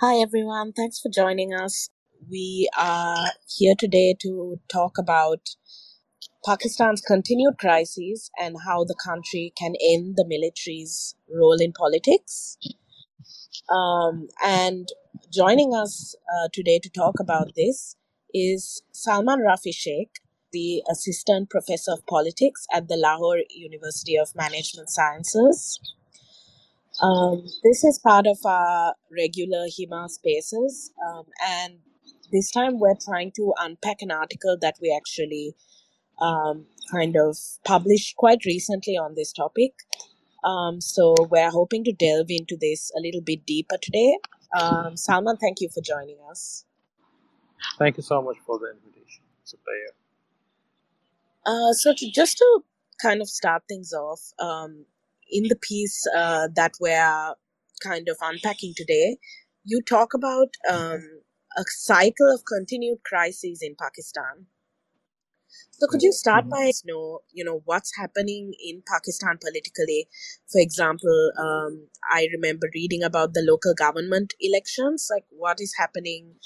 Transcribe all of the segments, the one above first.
Hi, everyone. Thanks for joining us. We are here today to talk about Pakistan's continued crises and how the country can end the military's role in politics. Um, and joining us uh, today to talk about this is Salman Rafi Sheikh, the Assistant Professor of Politics at the Lahore University of Management Sciences. Um, this is part of our regular Himal spaces, um, and this time we're trying to unpack an article that we actually um, kind of published quite recently on this topic. Um, so we're hoping to delve into this a little bit deeper today. Um, Salman, thank you for joining us. Thank you so much for the invitation. It's a pleasure. Uh, so to, just to kind of start things off, um, in the piece uh, that we're kind of unpacking today, you talk about um, a cycle of continued crises in Pakistan. So could you start Mhm. by know, you know, what's happening in Pakistan politically? For example, um, I remember reading about the local government elections. Like, what is happening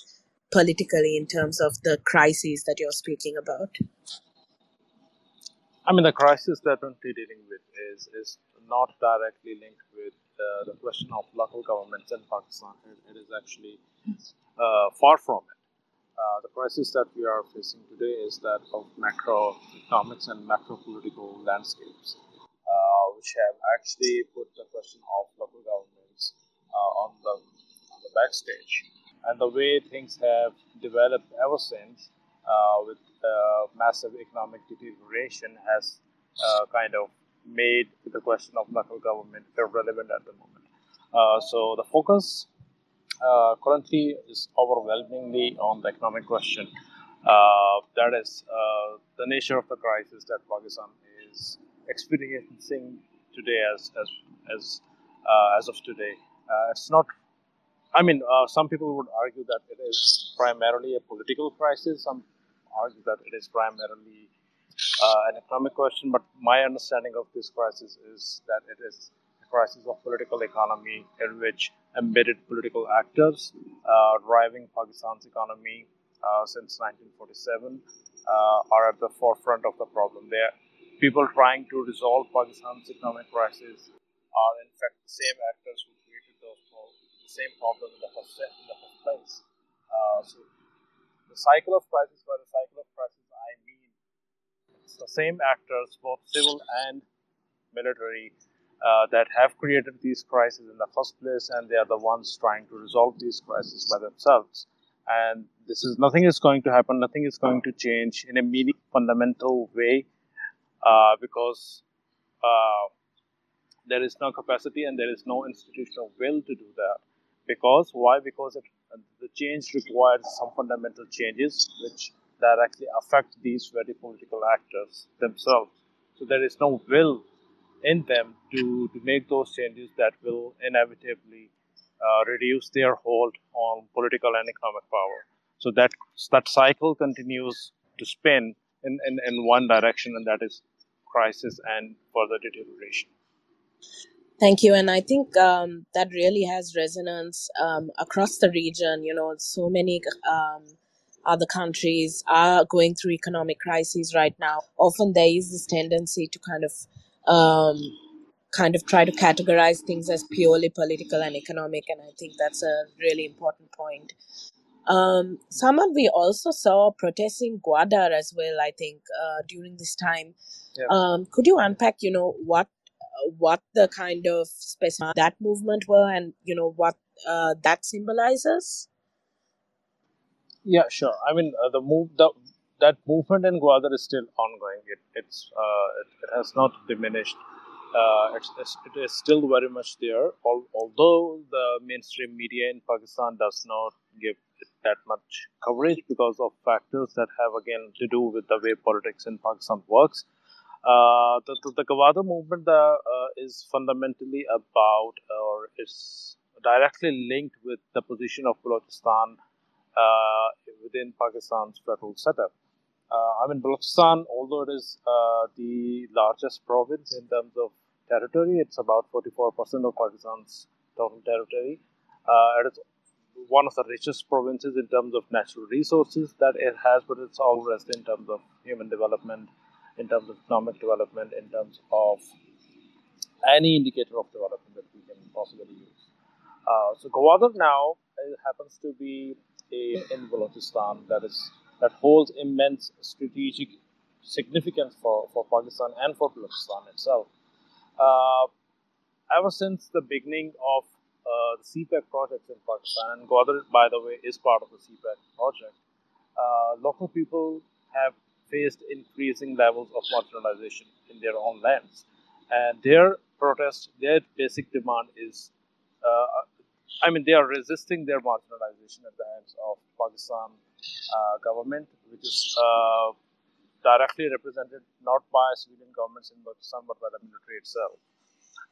politically in terms of the crises that you're speaking about? I mean, the crisis that we're dealing with is, is not directly linked with uh, the question of local governments in Pakistan. It, it is actually uh, far from it. Uh, the crisis that we are facing today is that of macroeconomics and macro political landscapes, uh, which have actually put the question of local governments uh, on the on the backstage. And the way things have developed ever since, uh, with massive economic deterioration, has uh, kind of made the question of local government irrelevant at the moment. Uh, so the focus uh, currently is overwhelmingly on the economic question. Uh, that is uh, the nature of the crisis that Pakistan is experiencing today as as as uh, as of today. It's not. I mean, some people would argue that it is primarily a political crisis. Some argue that it is primarily uh, an economic question. But my understanding of this crisis is that it is a crisis of political economy in which embedded political actors uh, driving Pakistan's economy uh, since 1947 uh, are at the forefront of the problem. There, people trying to resolve Pakistan's economic crisis are in fact the same actors who created those pro- the same problem in the first in the first place. Uh, so the cycle of crisis, by the cycle of crisis, I mean it's the same actors, both civil and military, uh, that have created these crises in the first place, and they are the ones trying to resolve these crises by themselves. And this is nothing is going to happen. Nothing is going to change in a meaning, fundamental way, uh, because uh, there is no capacity and there is no institutional will to do that. Because why? Because it, the change requires some fundamental changes which directly affect these very political actors themselves. So there is no will in them to, to make those changes that will inevitably uh, reduce their hold on political and economic power. So that that cycle continues to spin in, in, in one direction, and that is crisis and further deterioration. Thank you. And I think um, that really has resonance um, across the region. You know, so many um, other countries are going through economic crises right now. Often there is this tendency to kind of um, kind of try to categorize things as purely political and economic. And I think that's a really important point. Um, we also saw protesting Gwadar as well, I think, uh, during this time. Yeah. Um, could you unpack, you know, what what the kind of specific that movement were and, you know, what uh, that symbolizes? Yeah, sure. I mean, uh, the move the that movement in Gwadar is still ongoing. It it's uh, it, it has not diminished. Uh, it's, it's, it is still very much there. Al- although the mainstream media in Pakistan does not give it that much coverage because of factors that have again to do with the way politics in Pakistan works. Uh, the, the, the movement uh, uh, is fundamentally about or is directly linked with the position of Balochistan uh, within Pakistan's federal setup. I mean, Balochistan, although it is the largest province in terms of territory, it's about 44% of Pakistan's total territory. It is one of the richest provinces in terms of natural resources that it has, but it's all rest in terms of human development, in terms of economic development, in terms of any indicator of development that we can possibly use. Uh, so Gwadar now happens to be a, in Balochistan that is that holds immense strategic significance for, for Pakistan and for Balochistan itself. Uh, ever since the beginning of uh, the CPEC project in Pakistan, and Gwadar, by the way, is part of the CPEC project, uh, local people have faced increasing levels of marginalization in their own lands. And their protest, their basic demand is uh, I mean, they are resisting their marginalization at the hands of Pakistan uh, government, which is uh, directly represented not by civilian governments in Pakistan but by the military itself.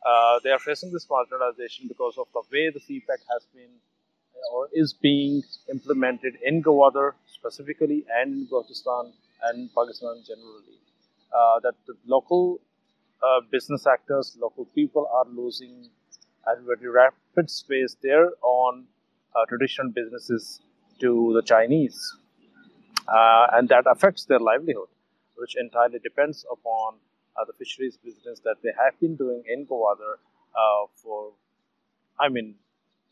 Uh, they are facing this marginalization because of the way the CPEC has been or is being implemented in Gwadar specifically and in Balochistan and Pakistan generally. Uh, that the local uh, business actors, local people are losing at very rapid space there on uh, traditional businesses to the Chinese. Uh, and that affects their livelihood, which entirely depends upon uh, the fisheries business that they have been doing in Gwadar uh, for, I mean,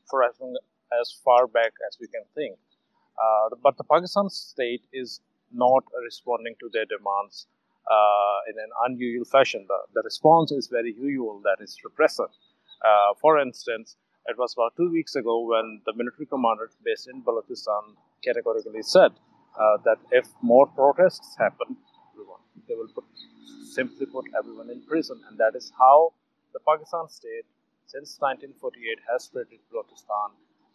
for as, long, as far back as we can think. Uh, but the Pakistan state is not responding to their demands uh, in an unusual fashion. The, the response is very usual, that is repressive. Uh, for instance, it was about two weeks ago when the military commander based in Balochistan categorically said uh, that if more protests happen, everyone, they will put, simply put everyone in prison. And that is how the Pakistan state, since 1948, has treated Balochistan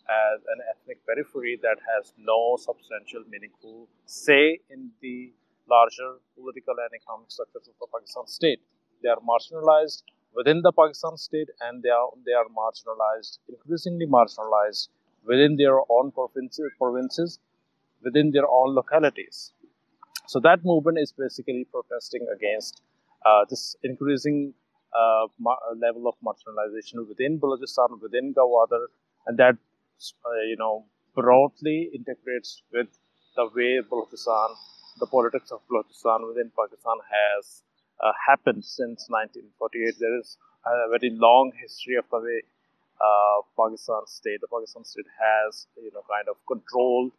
as an ethnic periphery that has no substantial, meaningful say in the larger political and economic structures of the Pakistan state. They are marginalized within the Pakistan state and they are, they are marginalized, increasingly marginalized within their own provinces, within their own localities. So that movement is basically protesting against uh, this increasing uh, level of marginalization within Balochistan, within Gwadar, and that uh, you know broadly integrates with the way Balochistan, the politics of Balochistan within Pakistan has uh, happened since 1948. There is a very long history of the way uh, Pakistan state, the Pakistan state has, you know, kind of controlled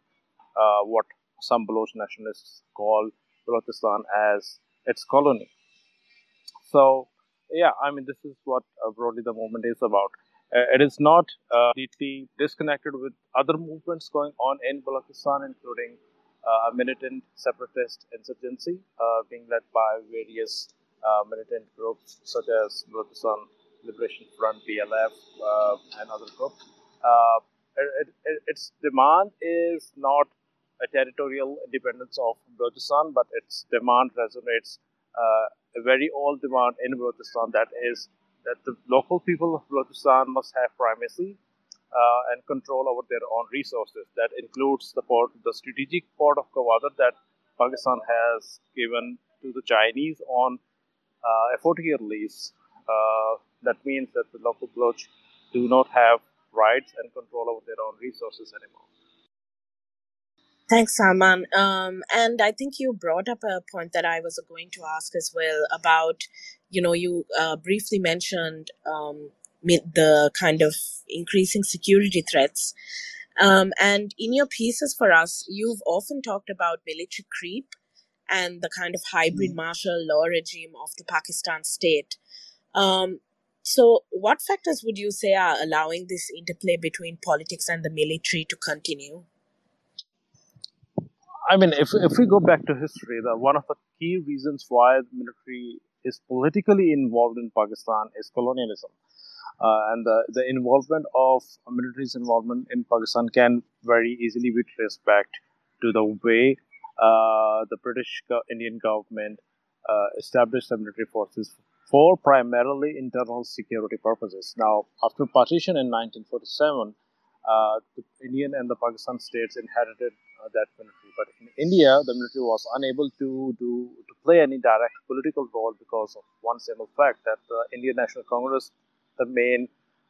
uh, what some Baloch nationalists call Balochistan as its colony. So, yeah, I mean, this is what uh, broadly the movement is about. Uh, it is not uh, completely disconnected with other movements going on in Balochistan, including uh, a militant separatist insurgency uh, being led by various uh, militant groups such as Balochistan Liberation Front, BLF, and other groups. It, it, its demand is not a territorial independence of Balochistan, but its demand resonates uh, a very old demand in Balochistan that is that the local people of Balochistan must have primacy uh, and control over their own resources. That includes the port, the strategic port of Gwadar that Pakistan has given to the Chinese on uh, a 40-year lease. Uh, that means that the local Baloch do not have rights and control over their own resources anymore. Thanks, Salman. Um, and I think you brought up a point that I was going to ask as well about, you know, you uh, briefly mentioned um, the kind of increasing security threats. Um, and in your pieces for us, you've often talked about military creep and the kind of hybrid mm. martial law regime of the Pakistan state. Um, so, what factors would you say are allowing this interplay between politics and the military to continue? I mean, if, if we go back to history, the, one of the key reasons why the military is politically involved in Pakistan is colonialism. Uh, and the, the involvement of military's involvement in Pakistan can very easily be traced back to the way uh, the British Indian government uh, established the military forces for primarily internal security purposes. Now, after partition in 1947, uh, the Indian and the Pakistan states inherited uh, that military. But in India, the military was unable to do to play any direct political role because of one simple fact that the Indian National Congress, the main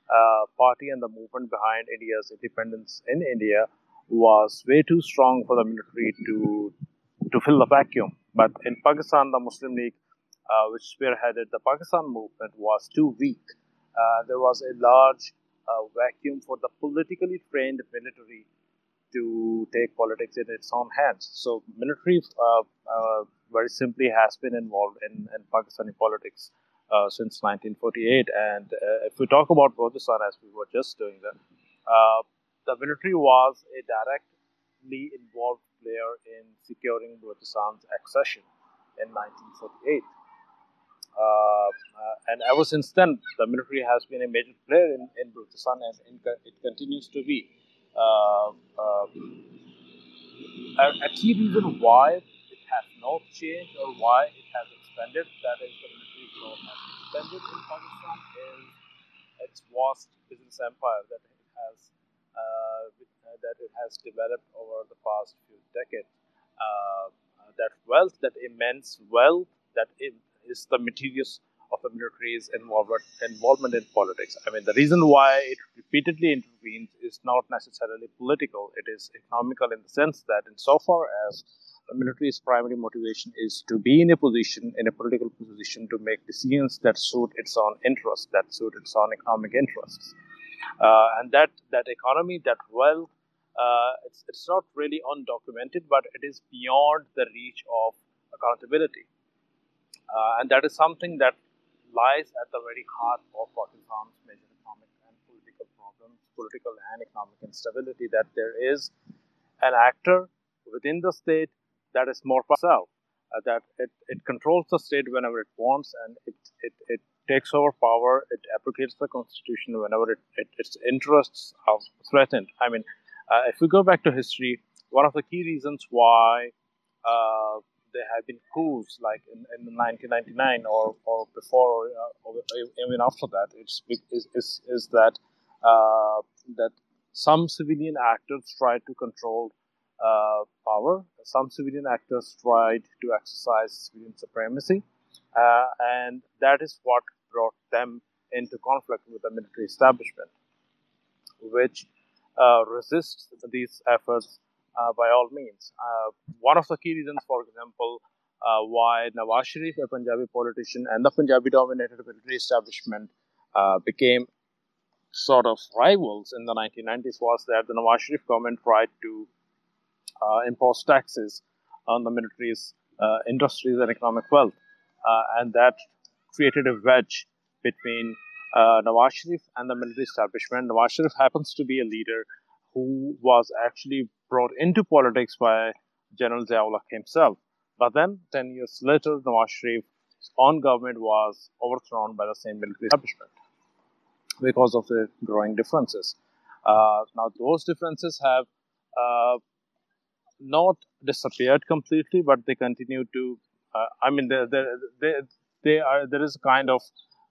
uh, party and the movement behind India's independence in India was way too strong for the military to to fill the vacuum. But in Pakistan, the Muslim League, uh, which spearheaded the Pakistan movement, was too weak. Uh, there was a large uh, vacuum for the politically trained military to take politics in its own hands. So, military, uh, uh, very simply, has been involved in, in Pakistani politics uh, since 1948. And uh, if we talk about Balochistan, as we were just doing that, uh, the military was a directly involved player in securing Balochistan's accession in 1948. Uh, and ever since then, the military has been a major player in, in Balochistan and in, it continues to be. Uh, uh, a, key reason why it has not changed or why it has expanded, that is, the military role has expanded in Pakistan, is its vast business empire that it has uh, that it has developed over the past few decades. Uh, that wealth, that immense wealth, that is the materials of the military's involvement, involvement in politics. I mean, the reason why it repeatedly intervenes is not necessarily political, it is economical in the sense that, insofar as the military's primary motivation is to be in a position, in a political position, to make decisions that suit its own interests, that suit its own economic interests. Uh, and that, that economy, that wealth, uh, it's, it's not really undocumented, but it is beyond the reach of accountability. Uh, and that is something that lies at the very heart of Pakistan's major economic and political problems, political and economic instability, that there is an actor within the state that is more powerful, uh, that it, it controls the state whenever it wants and it, it, it takes over power, it abrogates the constitution whenever it, it, its interests are threatened. I mean, uh, if we go back to history, one of the key reasons why uh, there have been coups like in, in 1999 or, or before or, uh, or even after that it's is, is, is that uh, that some civilian actors tried to control uh, power some civilian actors tried to exercise civilian supremacy uh, and that is what brought them into conflict with the military establishment which uh, resists these efforts by all means. Uh, one of the key reasons, for example, uh, why Nawaz Sharif, a Punjabi politician, and the Punjabi dominated military establishment became sort of rivals in the 1990s was that the Nawaz Sharif government tried to impose taxes on the military's industries and economic wealth. and that created a wedge between uh, Nawaz Sharif and the military establishment. Nawaz Sharif happens to be a leader who was actually brought into politics by General Ziaul himself. But then, 10 years later, Nawaz Sharif's own government was overthrown by the same military establishment because of the growing differences. Uh, now, those differences have uh, not disappeared completely, but they continue to. Uh, I mean, they, they, they are. There is a kind of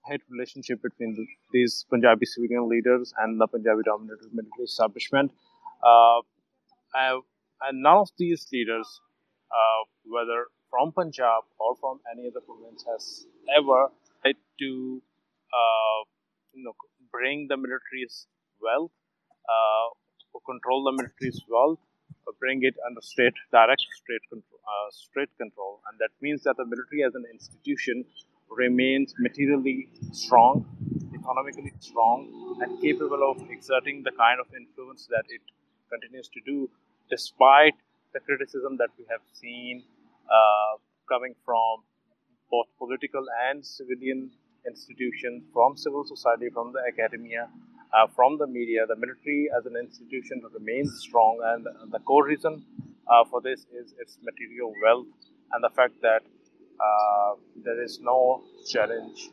hate relationship between the, these Punjabi civilian leaders and the Punjabi dominated military establishment. Uh, and none of these leaders, uh, whether from Punjab or from any other province, has ever tried to uh, you know, bring the military's wealth, uh, control the military's wealth, bring it under state direct state control, uh, state control, and that means that the military as an institution remains materially strong, economically strong, and capable of exerting the kind of influence that it continues to do, despite the criticism that we have seen uh, coming from both political and civilian institutions, from civil society, from the academia, uh, from the media. The military as an institution remains strong, and the core reason uh, for this is its material wealth and the fact that uh, there is no challenge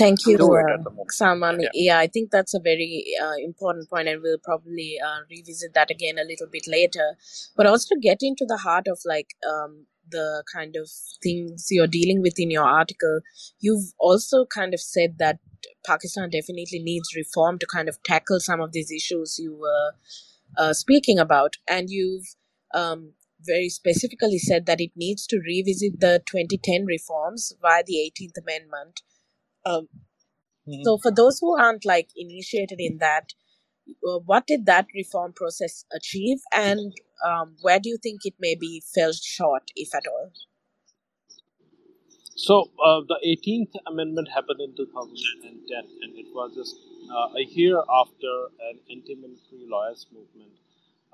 Thank you, at uh, the moment. Salman. Yeah. Yeah, I think that's a very uh, important point, and we'll probably uh, revisit that again a little bit later. But also to get into the heart of like um, the kind of things you're dealing with in your article, you've also kind of said that Pakistan definitely needs reform to kind of tackle some of these issues you were uh, speaking about, and you've um, very specifically said that it needs to revisit the 2010 reforms via the 18th Amendment. Um, Mhm. So, for those who aren't like initiated in that, uh, what did that reform process achieve, and um, where do you think it maybe fell short, if at all? So uh, the 18th Amendment happened in 2010, and it was just uh, a year after an anti-military lawyers movement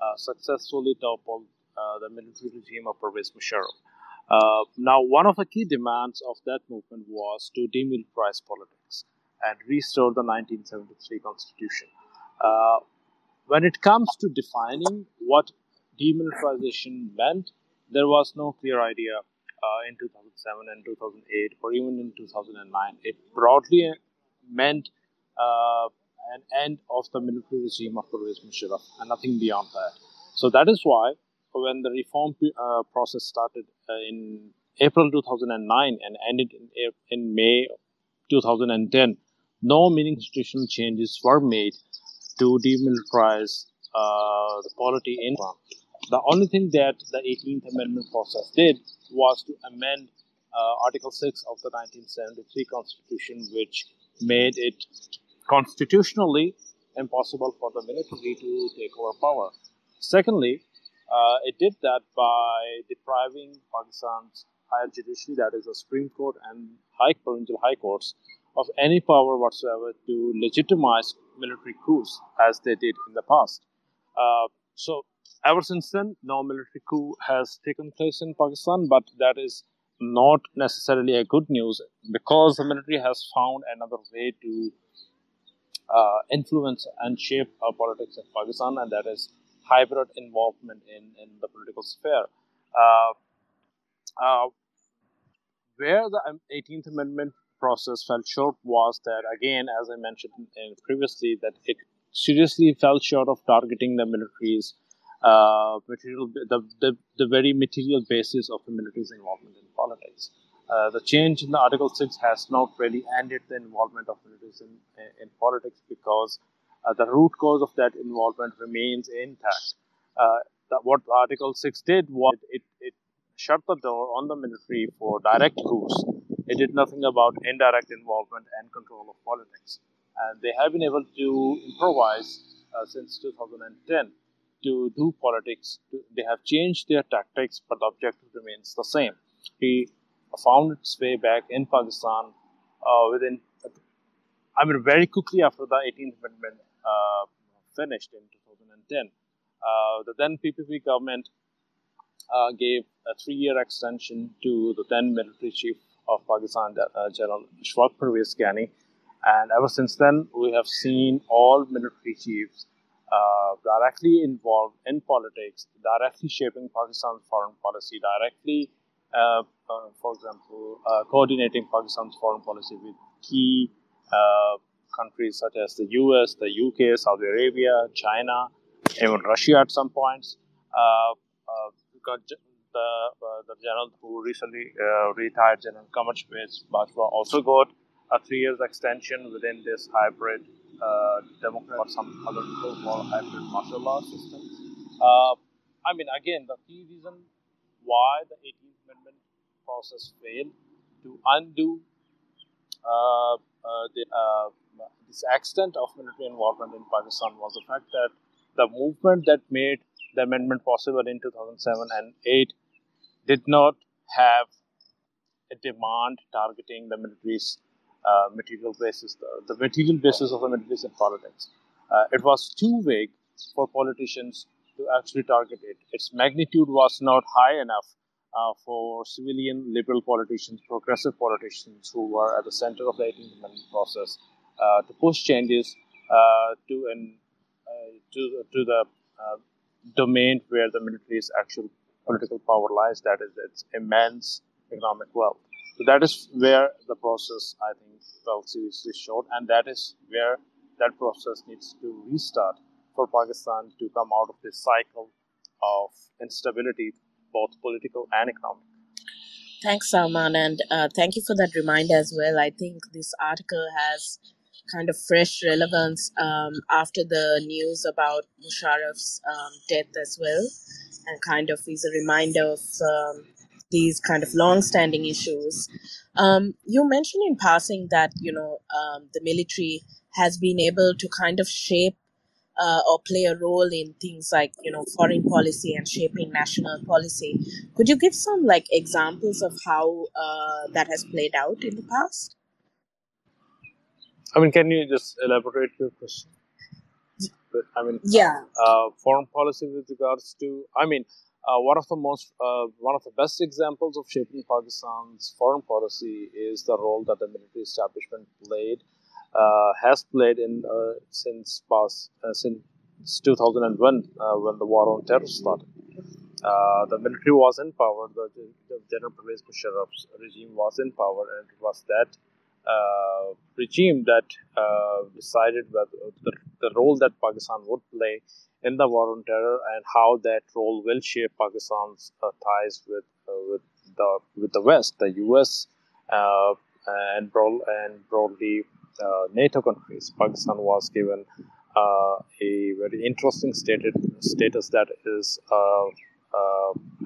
uh, successfully toppled uh, the military regime of Pervez Musharraf. Uh, now, one of the key demands of that movement was to demilitarize politics and restore the 1973 constitution. Uh, when it comes to defining what demilitarization meant, there was no clear idea uh, in 2007 and 2008 or even in 2009. It broadly meant uh, an end of the military regime of Pervez Musharraf and nothing beyond that. So that is why when the reform uh, process started uh, in April 2009 and ended in, in May 2010, no meaningful changes were made to demilitarize uh, the polity in Iran. The only thing that the 18th Amendment process did was to amend uh, Article 6 of the 1973 Constitution, which made it constitutionally impossible for the military to take over power. Secondly, uh, it did that by depriving Pakistan's higher judiciary, that is the Supreme Court and High Provincial High Courts, of any power whatsoever to legitimize military coups as they did in the past. Uh, so, ever since then, no military coup has taken place in Pakistan, but that is not necessarily a good news because the military has found another way to uh, influence and shape our politics in Pakistan, and that is hybrid involvement in, in the political sphere. Uh, uh, where the 18th Amendment process fell short was that, again, as I mentioned in, previously, that it seriously fell short of targeting the military's uh, material, the, the, the very material basis of the military's involvement in politics. Uh, the change in the Article 6 has not really ended the involvement of militaries in, in politics because uh, the root cause of that involvement remains intact. Uh, what Article 6 did was it, it shut the door on the military for direct coups. It did nothing about indirect involvement and control of politics. And they have been able to improvise uh, since 2010 to do politics. They have changed their tactics, but the objective remains the same. He found its way back in Pakistan uh, within, I mean, very quickly after the 18th Amendment finished in 2010. Uh, the then PPP government uh, gave a three-year extension to the then military chief of Pakistan, uh, General Ashfaq Parvez Kayani. And ever since then, we have seen all military chiefs uh, directly involved in politics, directly shaping Pakistan's foreign policy, directly, uh, uh, for example, coordinating Pakistan's foreign policy with key countries such as the US, the UK, Saudi Arabia, China, even Russia at some points. Uh, uh, the, uh, the general who recently uh, retired, General Pervez Bajwa, also got a three years extension within this hybrid uh, democrat or some other call hybrid martial law system. I mean, again, the key reason why the 18th Amendment process failed to undo uh, uh, the, uh, this extent of military involvement in Pakistan was the fact that the movement that made the amendment possible in 2007 and 8 did not have a demand targeting the military's uh, material basis, the, the, material basis of the military's in politics. Uh, it was too vague for politicians to actually target it. Its magnitude was not high enough uh, for civilian liberal politicians, progressive politicians who were at the center of the 18th Amendment process to push changes uh, to an uh, to to the domain where the military's actual political power lies. That is its immense economic wealth. So that is where the process, I think, fell seriously short, and that is where that process needs to restart for Pakistan to come out of this cycle of instability, both political and economic. Thanks, Salman, and uh, thank you for that reminder as well. I think this article has kind of fresh relevance um, after the news about Musharraf's um, death as well, and kind of is a reminder of um, these kind of long-standing issues. Um, you mentioned in passing that you know um, the military has been able to kind of shape uh, or play a role in things like you know foreign policy and shaping national policy. Could you give some like examples of how uh, that has played out in the past? I mean, can you just elaborate your question? But I mean, Yeah. uh, foreign policy with regards to, I mean, uh, one of the most, uh, one of the best examples of shaping Pakistan's foreign policy is the role that the military establishment played, uh, has played in uh, since past uh, since 2001 uh, when the war on terror started. Uh, the military was in power. The, the General Pervez Musharraf's regime was in power, and it was that uh, regime that uh, decided the, the role that Pakistan would play in the war on terror and how that role will shape Pakistan's uh, ties with uh, with the with the West, the U.S. Uh, and broad, and broadly NATO countries. Pakistan was given a very interesting stated status that is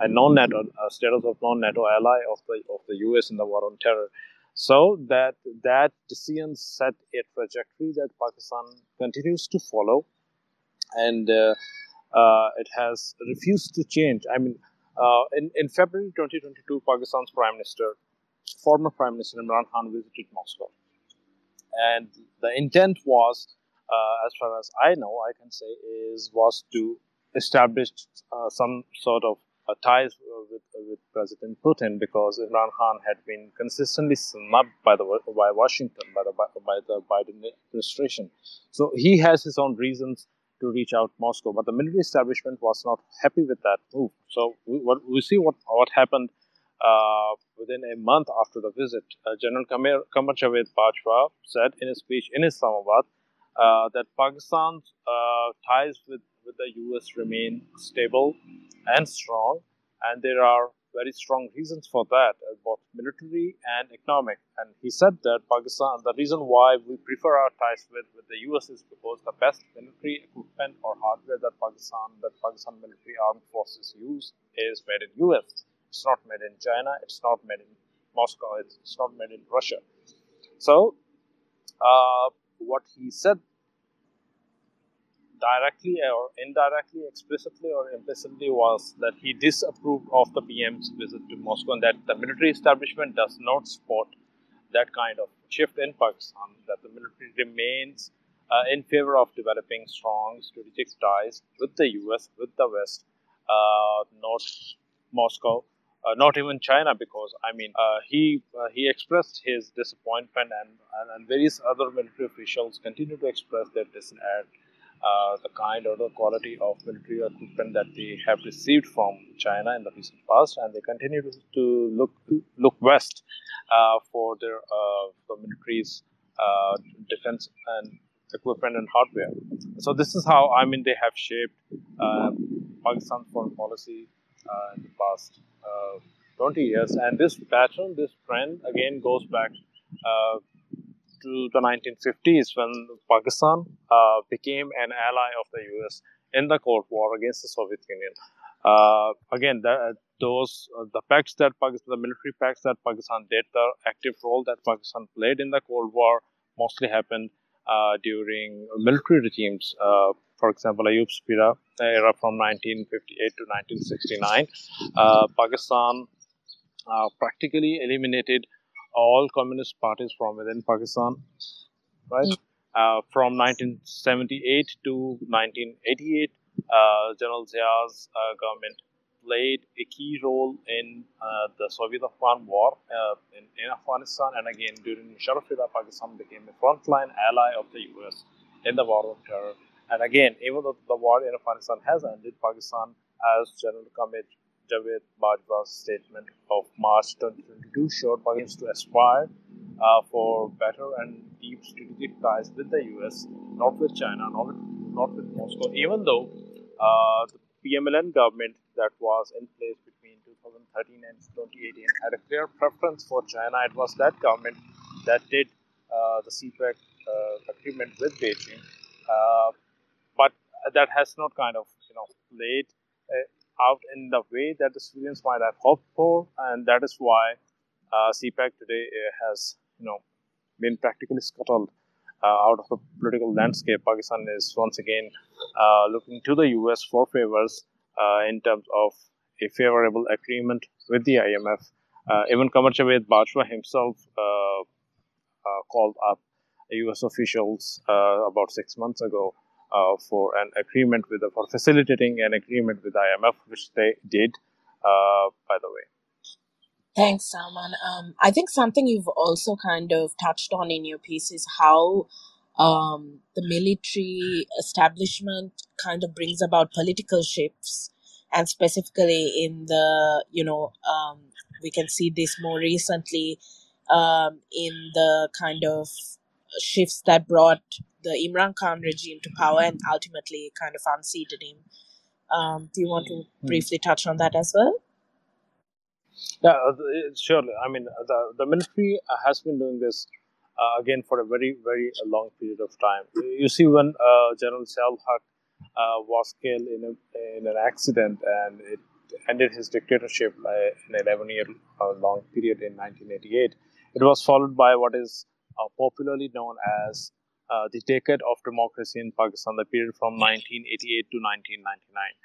a non-NATO a status of non-NATO ally of the of the U.S. in the war on terror. So that that decision set a trajectory that Pakistan continues to follow, and uh, uh, it has refused to change. I mean, uh, in in February 2022, Pakistan's Prime Minister, former Prime Minister Imran Khan, visited Moscow, and the intent was, uh, as far as I know, I can say, is was to establish uh, some sort of ties with with President Putin because Imran Khan had been consistently snubbed by the by Washington by the by, the Biden administration. So he has his own reasons to reach out Moscow, but the military establishment was not happy with that move. So we, what, we see what what happened uh, within a month after the visit. Uh, General Qamar, Qamar Javed Bajwa said in a speech in Islamabad uh, that Pakistan's uh, ties with, with the US remain stable and strong, and there are very strong reasons for that, uh, both military and economic. And he said that Pakistan, the reason why we prefer our ties with, with the US is because the best military equipment or hardware that Pakistan, that Pakistan military armed forces use is made in US. It's not made in China. It's not made in Moscow. It's, it's not made in Russia. So, uh, what he said directly or indirectly, explicitly or implicitly, was that he disapproved of the PM's visit to Moscow and that the military establishment does not support that kind of shift in Pakistan, that the military remains uh, in favor of developing strong strategic ties with the US, with the West, uh, not Moscow. Uh, not even China, because I mean, uh, he uh, he expressed his disappointment, and, and, and various other military officials continue to express their discontent uh, the kind or the quality of military equipment that they have received from China in the recent past, and they continue to, look look west uh, for their uh, military's uh, defense and equipment and hardware. So this is how I mean they have shaped uh, Pakistan's foreign policy in the past 20 years, and this pattern, this trend again goes back to the 1950s when Pakistan uh, became an ally of the US in the Cold War against the Soviet Union. Uh, again, the, those uh, the facts that Pakistan, the military facts that Pakistan did, the active role that Pakistan played in the Cold War, mostly happened uh, during military regimes. Uh, for example, Ayub Spira era from 1958 to 1969, uh, Pakistan practically eliminated all communist parties from within Pakistan, right? Uh, from 1978 to 1988, uh, General Zia's uh, government played a key role in uh, the Soviet-Afghan war uh, in, in, Afghanistan, and again during Musharraf era, Pakistan became a frontline ally of the U.S. in the war on terror. And again, even though the war in Afghanistan has ended, Pakistan, as General Qamar Javed Bajwa's statement of March 2022 showed Pakistan to aspire uh, for better and deep strategic ties with the US, not with China, not with, not with Moscow, even though uh, the PMLN government that was in place between 2013 and 2018 had a clear preference for China. It was that government that did uh, the CPEC uh, agreement with Beijing, uh, but that has not kind of you know played out in the way that the civilians might have hoped for, and that is why uh, CPEC today uh, has you know been practically scuttled uh, out of the political landscape. Pakistan is once again uh, looking to the US for favors uh, in terms of a favorable agreement with the IMF. Uh, even Qamar Javed Bajwa himself called up US officials about six months ago uh, for an agreement with for facilitating an agreement with IMF, which they did, uh, by the way. Thanks, Salman. Um, I think something you've also kind of touched on in your piece is how um, the military establishment kind of brings about political shifts, and specifically in the, you know, um, we can see this more recently um, in the kind of shifts that brought the Imran Khan regime to power and ultimately kind of unseated him. Um, do you want to hmm. briefly touch on that as well? Yeah, uh, surely. I mean, the, the military uh, has been doing this uh, again for a very, very long period of time. You see, when uh, General Ziaul Haq uh, was killed in, a, in an accident and it ended his dictatorship in an 11 year long period in 1988, it was followed by what is popularly known as uh, the decade of democracy in Pakistan, the period from 1988 to 1999.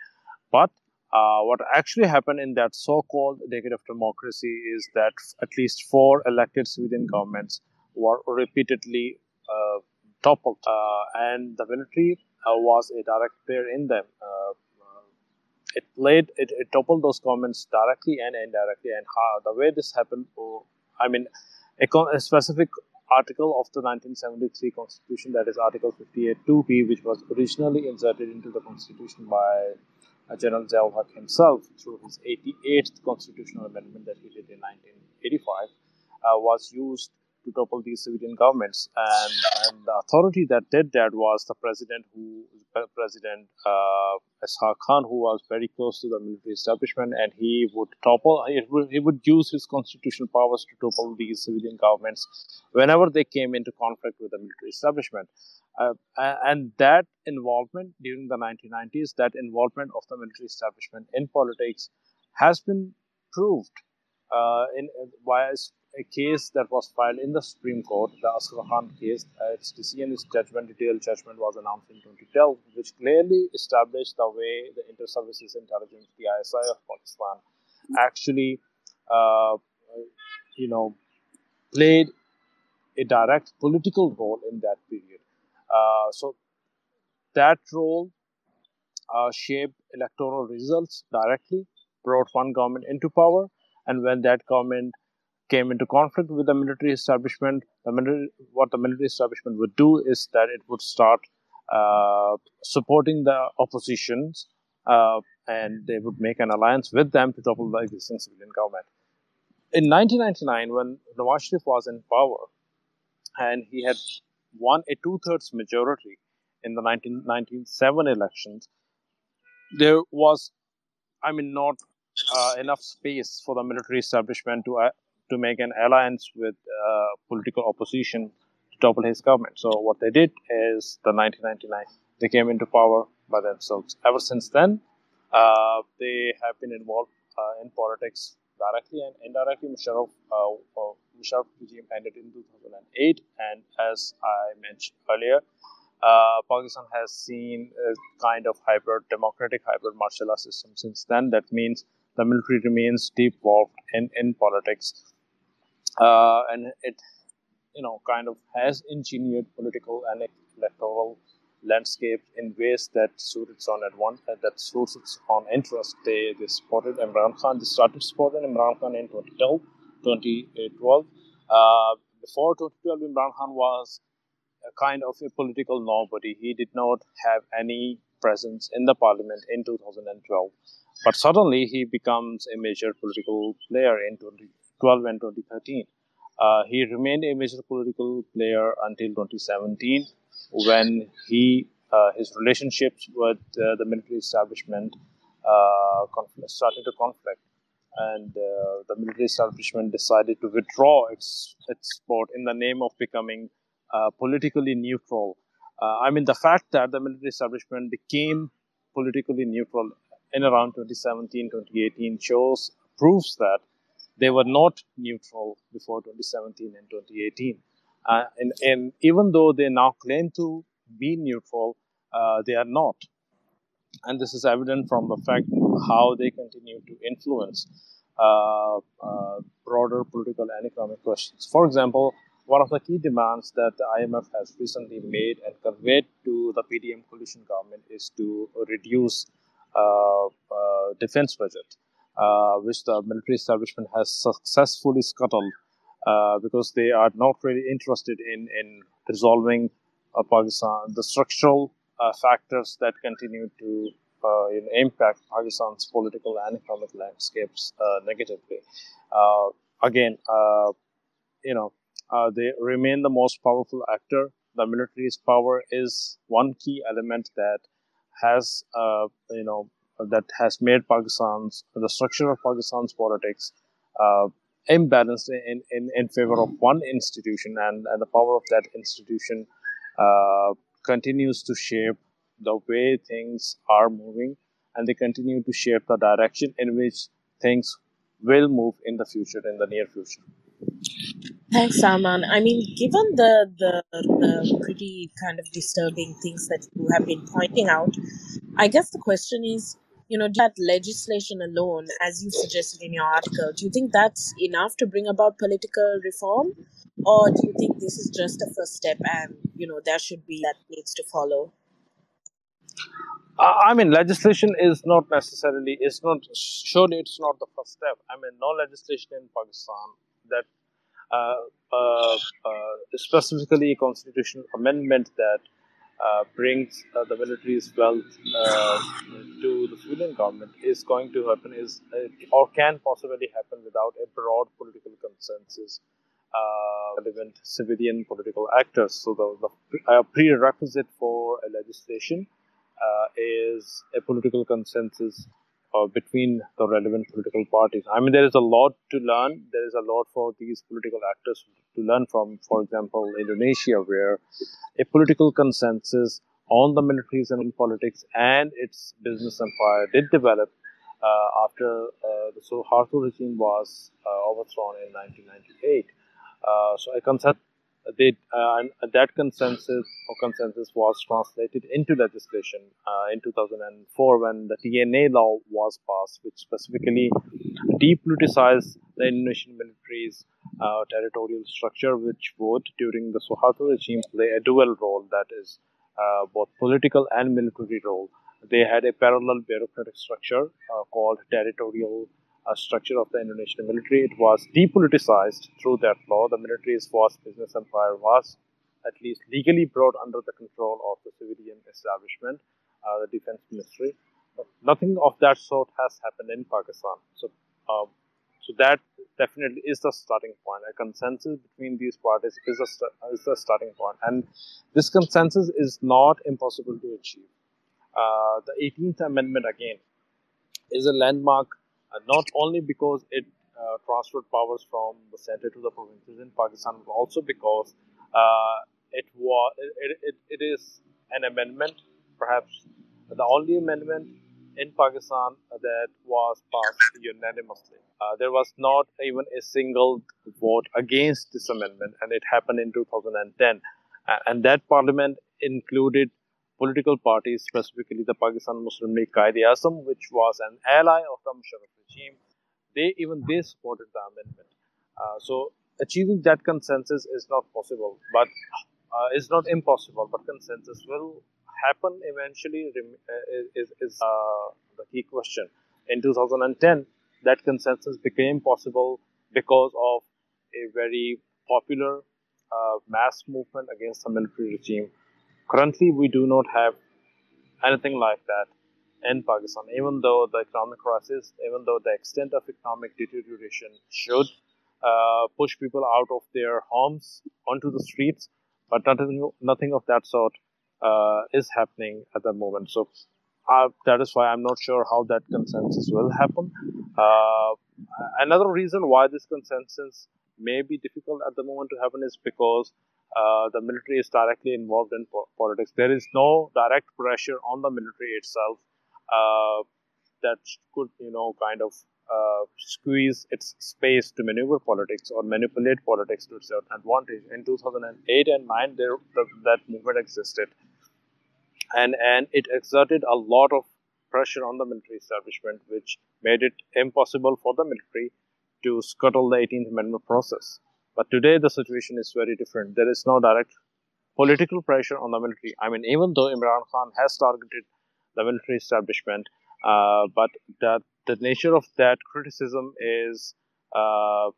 But uh, what actually happened in that so-called decade of democracy is that at least four elected civilian governments were repeatedly uh, toppled, uh, and the military uh, was a direct player in them. Uh, it played, it, it, toppled those governments directly and indirectly, and how the way this happened, oh, I mean, a, a specific article of the 1973 Constitution, that is Article 58.2b, which was originally inserted into the Constitution by uh, General Ziaul Haq himself through his 88th constitutional amendment that he did in 1985, uh, was used to topple these civilian governments. And, and the authority that did that was the president, who President uh, Khan, who was very close to the military establishment, and he would topple. He would, he would use his constitutional powers to topple these civilian governments whenever they came into conflict with the military establishment. Uh, and that involvement during the 1990s, that involvement of the military establishment in politics, has been proved uh, in via a case that was filed in the Supreme Court, the Asghar Khan case. Uh, its decision, its judgment, detailed judgment was announced in 2012, which clearly established the way the Inter-Services Intelligence, the ISI of Pakistan, actually, uh, you know, played a direct political role in that period. Uh, so that role uh, shaped electoral results directly, brought one government into power, and when that government came into conflict with the military establishment, the military, what the military establishment would do is that it would start uh, supporting the oppositions uh, and they would make an alliance with them to topple the existing civilian government. In 1999, when Nawaz Sharif was in power and he had won a two thirds majority in the 1997 elections, there was, I mean, not uh, enough space for the military establishment to uh, to make an alliance with uh, political opposition to topple his government. So what they did is the 1999 they came into power by themselves. Ever since then, uh, they have been involved uh, in politics directly and indirectly. Musharraf, uh, uh, Musharraf regime ended in 2008, and as I mentioned earlier, uh, Pakistan has seen a kind of hybrid, democratic hybrid martial law system since then. That means the military remains deep involved in, in politics uh, and it you know kind of has engineered political and electoral landscape in ways that suit its own advantage, uh, that suits its own interest. They, they supported Imran Khan. They started supporting Imran Khan in 2012. 2012. Uh, before 2012, Imran Khan was a kind of a political nobody. He did not have any presence in the parliament in 2012. But suddenly he becomes a major political player in 20, 2012 and 2013. Uh, he remained a major political player until 2017 when he uh, his relationships with uh, the military establishment uh, started to conflict and uh, the military establishment decided to withdraw its its support in the name of becoming uh, politically neutral. I mean, the fact that the military establishment became politically neutral in around 2017, 2018 shows proves that they were not neutral before 2017 and 2018. Uh, and, and, even though they now claim to be neutral, uh, they are not. And this is evident from the fact how they continue to influence uh, uh broader political and economic questions. For example, one of the key demands that the IMF has recently made and conveyed to the PDM coalition government is to reduce uh, uh, defense budget, which the military establishment has successfully scuttled because they are not really interested in, in resolving Pakistan, the structural factors that continue to uh, impact Pakistan's political and economic landscapes uh, negatively. Uh, again, you know, uh, they remain the most powerful actor. The military's power is one key element that has, uh, you know, that has made Pakistan's the structure of Pakistan's politics uh, imbalanced in, in, in favor of one institution, and, and the power of that institution uh, continues to shape the way things are moving, and they continue to shape the direction in which things will move in the future, in the near future. Thanks, Salman. I mean, given the, the the pretty kind of disturbing things that you have been pointing out, I guess the question is, you know, that legislation alone, as you suggested in your article, do you think that's enough to bring about political reform, or do you think this is just a first step, and you know there should be that needs to follow? I mean, legislation is not necessarily, it's not, surely it's not the first step. I mean, no legislation in Pakistan that uh, uh, uh, specifically a constitutional amendment that Uh, brings uh, the military's wealth uh, to the civilian government is going to happen is or can possibly happen without a broad political consensus relevant civilian political actors. So the, the prerequisite for a legislation uh, is a political consensus uh, between the relevant political parties. I mean, there is a lot to learn. There is a lot for these political actors to learn from. For example, Indonesia, where a political consensus on the militaries and politics and its business empire did develop uh, after uh, the Suharto regime was uh, overthrown in 1998. Uh, so a consensus they, uh, that consensus or consensus was translated into legislation uh, in 2004 when the TNI law was passed, which specifically depoliticized the Indonesian military's uh, territorial structure, which would, during the Suharto regime, play a dual role that is, uh, both political and military role. They had a parallel bureaucratic structure uh, called territorial structure of the Indonesian military. It was depoliticized through that law. The military's vast business empire was at least legally brought under the control of the civilian establishment, uh, the defense ministry. But nothing of that sort has happened in Pakistan. So, um, so that definitely is the starting point. A consensus between these parties is a is the starting point. and this consensus is not impossible to achieve. Uh, the 18th Amendment again is a landmark uh, not only because it uh, transferred powers from the center to the provinces in Pakistan, but also because uh, it was it, it, it is an amendment, perhaps the only amendment in Pakistan that was passed unanimously. Uh, there was not even a single vote against this amendment, and it happened in 2010. and that parliament included political parties, specifically the Pakistan Muslim League Quaid-e-Azam, which was an ally of the Musharraf regime, they even they supported the amendment. Uh, so achieving that consensus is not possible, but uh, is not impossible. But consensus will happen eventually. Uh, is is uh, the key question. In 2010, that consensus became possible because of a very popular uh, mass movement against the military regime Currently, we do not have anything like that in Pakistan, even though the economic crisis, even though the extent of economic deterioration should uh, push people out of their homes onto the streets, but nothing, nothing of that sort uh, is happening at the moment. So that is why I'm not sure how that consensus will happen. Uh, another reason why this consensus may be difficult at the moment to happen is because uh, the military is directly involved in po- politics. There is no direct pressure on the military itself uh, that could you know kind of uh, squeeze its space to maneuver politics or manipulate politics to its own advantage. In 2008 and 9, there the, that movement existed, and and it exerted a lot of pressure on the military establishment, which made it impossible for the military to scuttle the 18th Amendment process. But today the situation is very different. There is no direct political pressure on the military. I mean, even though Imran Khan has targeted the military establishment, uh, but that the nature of that criticism is uh,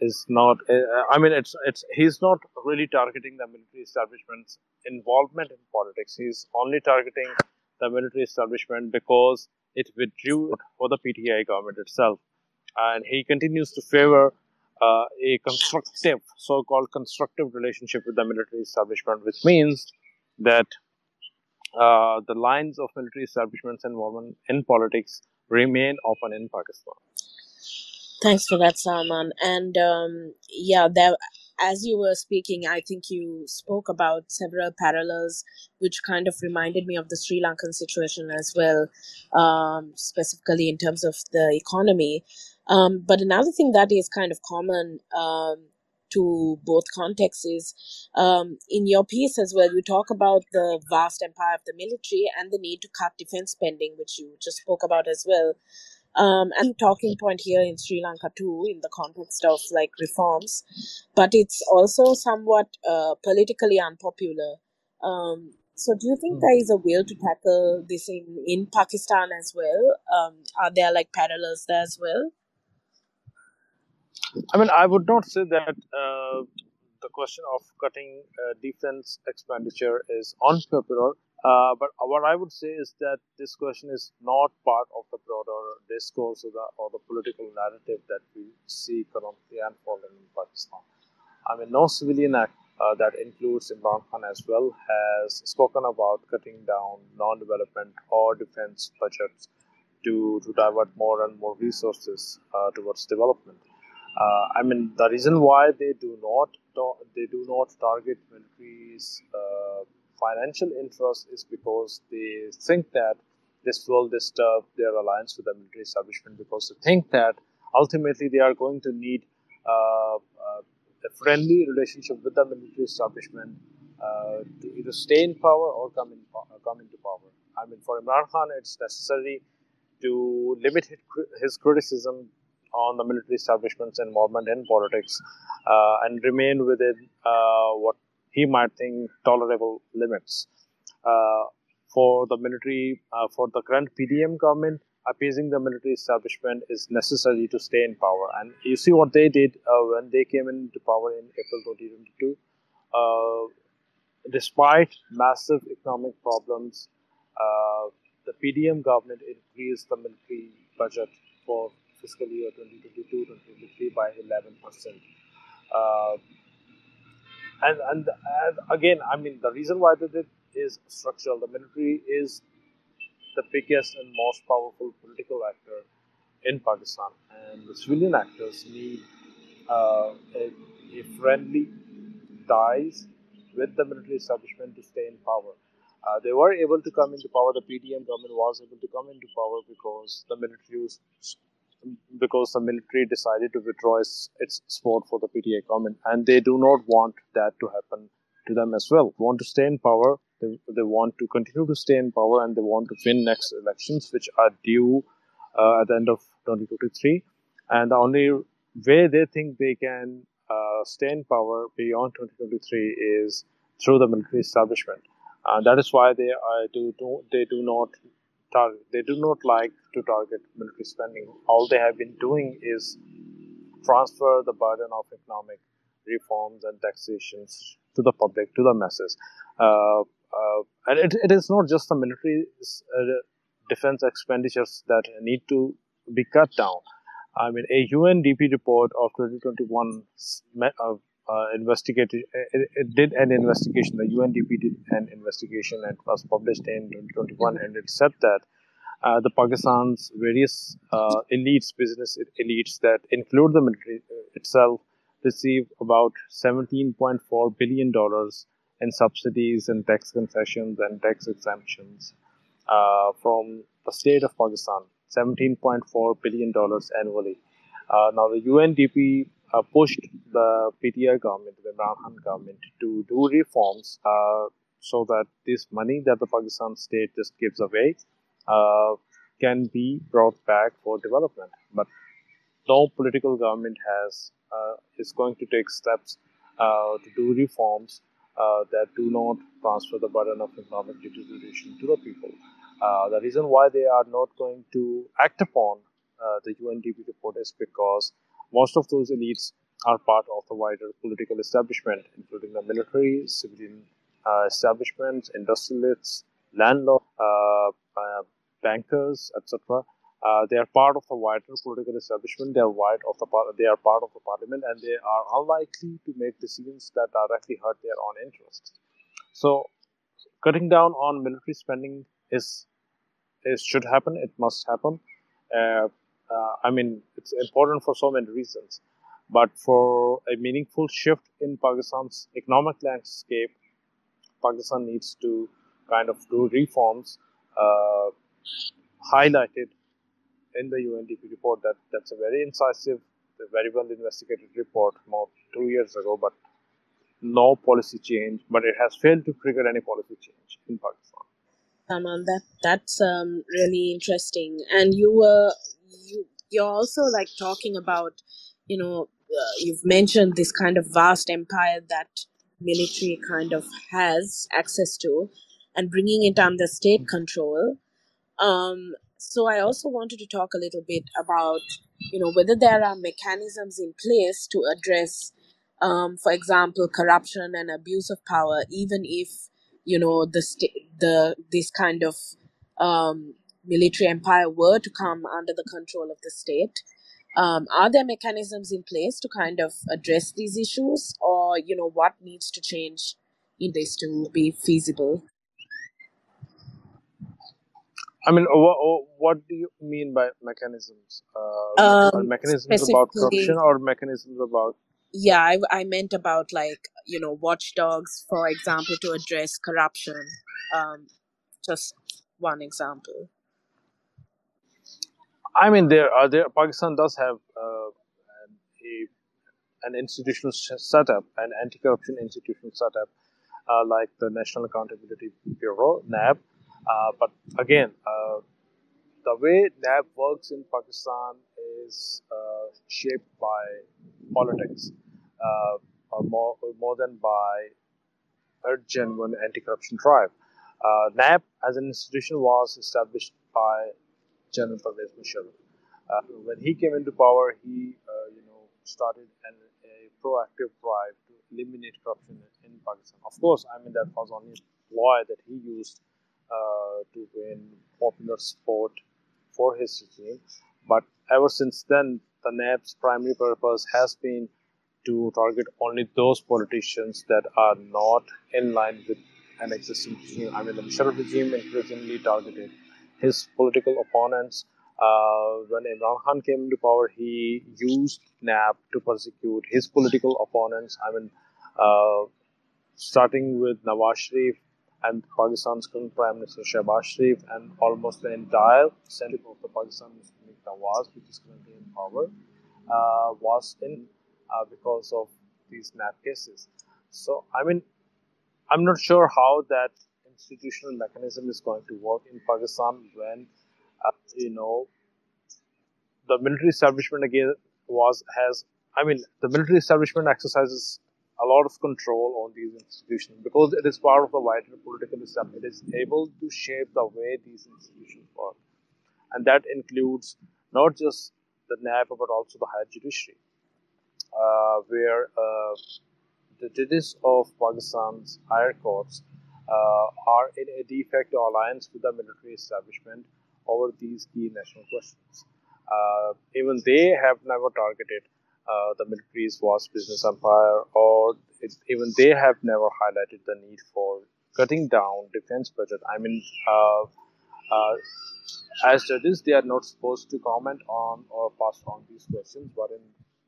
is, not. Uh, I mean, it's it's he's not really targeting the military establishment's involvement in politics. He's only targeting the military establishment because it withdrew for the PTI government itself, and he continues to favor uh, a constructive, so-called constructive relationship with the military establishment, which means that uh, the lines of military establishment's involvement in politics remain open in Pakistan. Thanks for that, Salman. And um, yeah, there, as you were speaking, I think you spoke about several parallels, which kind of reminded me of the Sri Lankan situation as well, um, specifically in terms of the economy. Um, but another thing that is kind of common um, to both contexts is um, in your piece as well, you talk about the vast empire of the military and the need to cut defense spending, which you just spoke about as well. Um, and talking point here in Sri Lanka too, in the context of like reforms, but it's also somewhat uh, politically unpopular. Um, so, do you think Hmm. there is a will to tackle this in, in Pakistan as well? Um, are there like parallels there as well? I mean, I would not say that uh, the question of cutting uh, defense expenditure is on unpopular. Uh, but what I would say is that this question is not part of the broader discourse or the, or the political narrative that we see currently unfolding in Pakistan. I mean, no civilian act uh, that includes Imran Khan as well has spoken about cutting down non-development or defense budgets to, to divert more and more resources uh, towards development. Uh, I mean, the reason why they do not they do not target military's uh, financial interests is because they think that this will disturb their alliance with the military establishment because they think that ultimately they are going to need uh, uh, a friendly relationship with the military establishment uh, to either stay in power or come in come into power. I mean, for Imran Khan, it's necessary to limit his criticism on the military establishment's involvement in politics uh, and remain within uh, what he might think tolerable limits. Uh, for the military, uh, for the current PDM government, appeasing the military establishment is necessary to stay in power. And you see what they did uh, when they came into power in April 2022. Uh, despite massive economic problems, the PDM government increased the military budget for fiscal year 2022-2023 by 11%. Uh, and, and, and again, I mean, the reason why they did is structural. The military is the biggest and most powerful political actor in Pakistan, and the civilian actors need uh, a, a friendly ties with the military establishment to stay in power. Uh, they were able to come into power. The PDM government was able to come into power because the military was, because the military decided to withdraw its, its support for the PTI government, and they do not want that to happen to them as well. They want to stay in power. They, they want to continue to stay in power, and they want to win next elections, which are due uh, at the end of 2023. And the only way they think they can uh, stay in power beyond 2023 is through the military establishment. Uh, that is why they do, do they do not target they do not like to target military spending. All they have been doing is transfer the burden of economic reforms and taxations to the public, to the masses. Uh, uh, and it, it is not just the military uh, defense expenditures that need to be cut down. I mean, a UNDP report of 2021 uh, uh, investigated, it, it, did an investigation. The UNDP did an investigation and was published in 2021, and it said that uh, the Pakistan's various uh, elites, business elites that include the military itself, receive about 17.4 billion dollars in subsidies and tax concessions and tax exemptions uh, from the state of Pakistan, $17.4 billion annually. Uh, now, the UNDP uh, pushed the PTI government, the Imran government, to do reforms uh, so that this money that the Pakistan state just gives away uh, can be brought back for development. But no political government has uh, is going to take steps uh, to do reforms uh, that do not transfer the burden of economic deterioration to the people. The reason why they are not going to act upon the UNDP report is because most of those elites are part of the wider political establishment, including the military, civilian uh, establishments, industrialists, landlords, bankers, etc. Uh, they are part of the wider political establishment. They are part of the par- they are part of the parliament, and they are unlikely to make decisions that directly hurt their own interests. So, cutting down on military spending is is should happen. It must happen. Uh, I mean, it's important for so many reasons, but for a meaningful shift in Pakistan's economic landscape, Pakistan needs to kind of do reforms uh, highlighted in the UNDP report that that's a very incisive, very well investigated report more two years ago, but no policy change. But it has failed to trigger any policy change in Pakistan. Aman, that that's um, really interesting. And you were you you're also like talking about, you know, uh, you've mentioned this kind of vast empire that military kind of has access to, and bringing it under state control. Um, so I also wanted to talk a little bit about, you know, whether there are mechanisms in place to address, um, for example, corruption and abuse of power, even if you know the sta- the this kind of um, military empire were to come under the control of the state. Um, are there mechanisms in place to kind of address these issues, or you know what needs to change in this to be feasible? I mean, what, what do you mean by mechanisms? Uh, Um, mechanisms about corruption or mechanisms about yeah, I, I meant about like you know watchdogs, for example, to address corruption. Um, just one example. I mean, there are there. Pakistan does have uh, an, a, an institutional setup, an anti-corruption institutional setup, uh, like the National Accountability Bureau (NAB). Uh, but again, uh, the way NAB works in Pakistan is uh, shaped by politics, uh, or more more than by a genuine anti-corruption drive. Uh, NAB as an institution was established by General Pervez Musharraf. Uh, when he came into power, he uh, you know started an, a proactive drive to eliminate corruption in Pakistan. Of course, I mean that was only a ploy that he used uh, to win popular support for his regime. But ever since then, the NAB's primary purpose has been to target only those politicians that are not in line with an existing regime. I mean, the Musharraf regime increasingly targeted his political opponents. Uh, when Imran Khan came into power, he used NAB to persecute his political opponents. I mean, uh, starting with Nawaz Sharif and Pakistan's current Prime Minister Shehbaz Sharif and almost the entire Senate of the Pakistan League which is currently in power, uh, was in uh, because of these NAB cases. So, I mean, I'm not sure how that institutional mechanism is going to work in Pakistan when, uh, you know, the military establishment again was has. I mean, the military establishment exercises a lot of control on these institutions because it is part of the wider political system. It is able to shape the way these institutions work, and that includes not just the NAB but also the higher judiciary, uh, where uh, the judges of Pakistan's higher courts uh, are in a de facto alliance with the military establishment over these key national questions. Uh, even they have never targeted uh, the military's vast business empire, or it, even they have never highlighted the need for cutting down defense budget. I mean, as judges, they are not supposed to comment on or pass on these questions, but in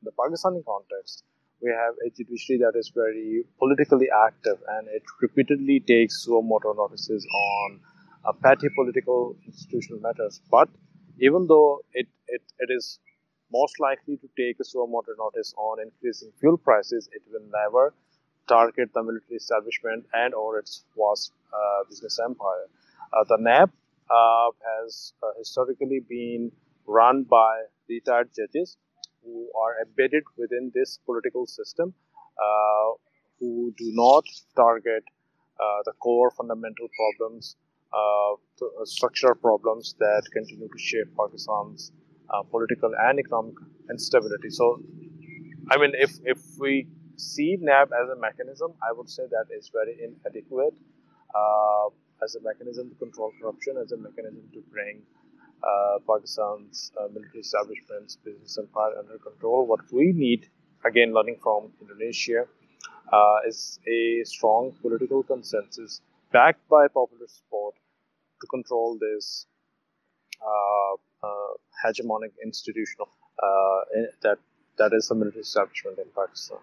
the Pakistani context, we have a judiciary that is very politically active and it repeatedly takes suo motu notices on uh, petty political institutional matters. But even though it, it, it is most likely to take a suo motu notice on increasing fuel prices, it will never target the military establishment and or its vast uh, business empire. Uh, the NAB uh, has uh, historically been run by retired judges who are embedded within this political system, uh, who do not target uh, the core fundamental problems, uh, uh, structural problems that continue to shape Pakistan's political and economic instability. So, I mean, if, if we see NAB as a mechanism, I would say that is very inadequate as a mechanism to control corruption, as a mechanism to bring uh, Pakistan's uh, military establishments, business empire under control. What we need, again, learning from Indonesia, uh, is a strong political consensus backed by popular support to control this uh, uh, hegemonic institution uh, that that is the military establishment in Pakistan.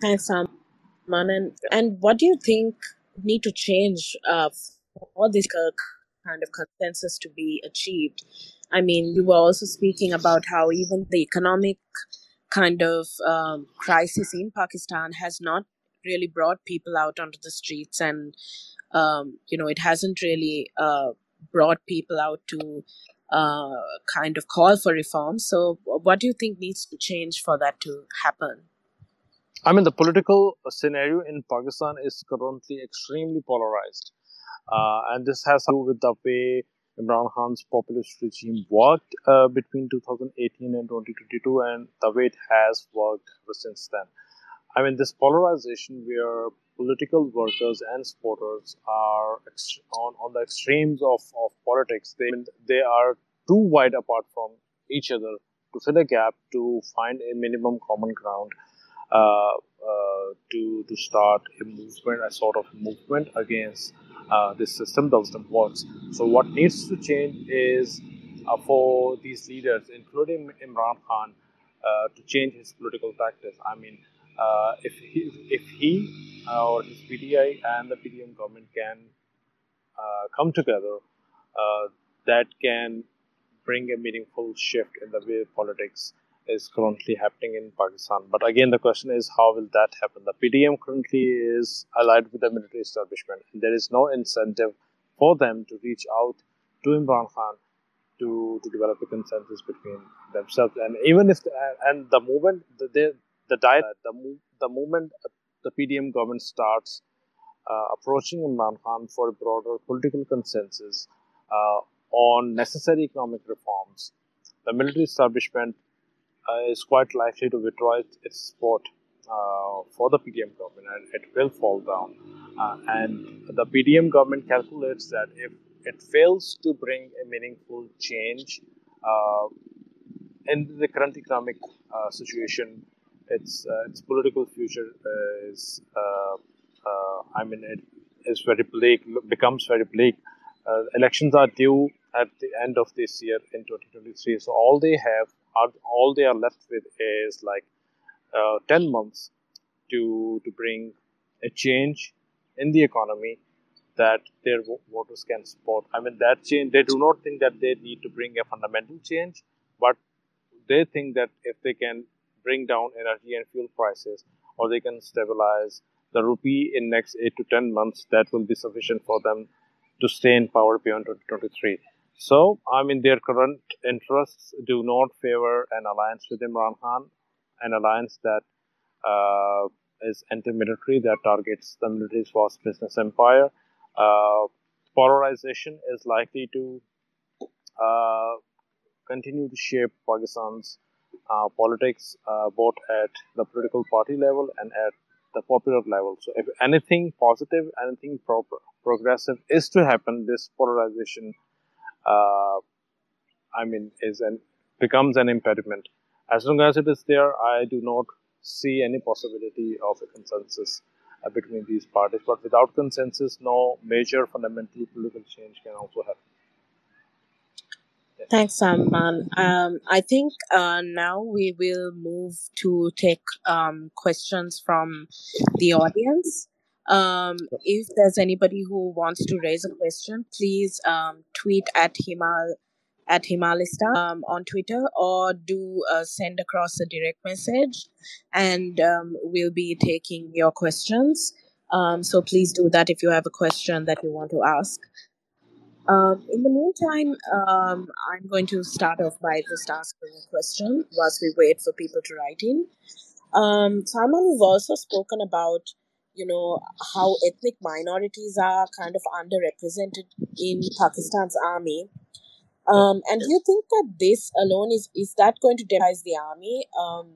Thanks, Salman. And, and what do you think need to change uh, for this kind of consensus to be achieved? I mean, you were also speaking about how even the economic kind of um, crisis in Pakistan has not really brought people out onto the streets, and um, you know, it hasn't really uh, brought people out to uh, kind of call for reform. So, what do you think needs to change for that to happen? I mean, the political scenario in Pakistan is currently extremely polarized. Uh, and this has to do with the way Imran Khan's populist regime worked uh, between 2018 and 2022 and the way it has worked ever since then. I mean, this polarization where political workers and supporters are on, on the extremes of, of politics, they, they are too wide apart from each other to fill a gap, to find a minimum common ground, uh, uh, to, to start a movement, a sort of movement against uh, this system, the system works. So what needs to change is uh, for these leaders, including Imran Khan, to change his political tactics. I mean, if he, if he or his PTI and the PDM government can come together, that can bring a meaningful shift in the way politics is currently happening in Pakistan. But again, the question is how will that happen? The PDM currently is allied with the military establishment, and there is no incentive for them to reach out to Imran Khan to, to develop a consensus between themselves. And even if the, and the movement, the the, the diet, the the movement, the PDM government starts uh, approaching Imran Khan for a broader political consensus uh, on necessary economic reforms. The military establishment uh, is quite likely to withdraw its support uh, for the PDM government and it will fall down. Uh, and the PDM government calculates that if it fails to bring a meaningful change uh, in the current economic uh, situation, its uh, its political future is, I mean, it is very bleak, becomes very bleak. elections are due at the end of this year in 2023, so all they have all they are left with is like uh, 10 months to to bring a change in the economy that their voters can support. I mean, that change, they do not think that they need to bring a fundamental change, but they think that if they can bring down energy and fuel prices or they can stabilize the rupee in next 8 to 10 months, that will be sufficient for them to stay in power beyond 2023. So, I mean, their current interests do not favor an alliance with Imran Khan, an alliance that uh, is anti-military, that targets the military's vast business empire. Uh, polarization is likely to uh, continue to shape Pakistan's uh, politics, uh, both at the political party level and at the popular level. So, if anything positive, anything pro- progressive is to happen, this polarization I mean, is an becomes an impediment. As long as it is there, I do not see any possibility of a consensus uh, between these parties. But without consensus, no major fundamental political change can also happen. Thanks, Salman. Um, I think uh, now we will move to take um, questions from the audience. Um, if there's anybody who wants to raise a question, please um, tweet at Himal at Himalista um, on Twitter or do uh, send across a direct message, and um, we'll be taking your questions. Um, so please do that if you have a question that you want to ask. Um, in the meantime, um, I'm going to start off by just asking a question whilst we wait for people to write in. Um, Salman, we've also spoken about, you know, how ethnic minorities are kind of underrepresented in Pakistan's army. Um, and do you think that this alone is is that going to demonize the army? Um,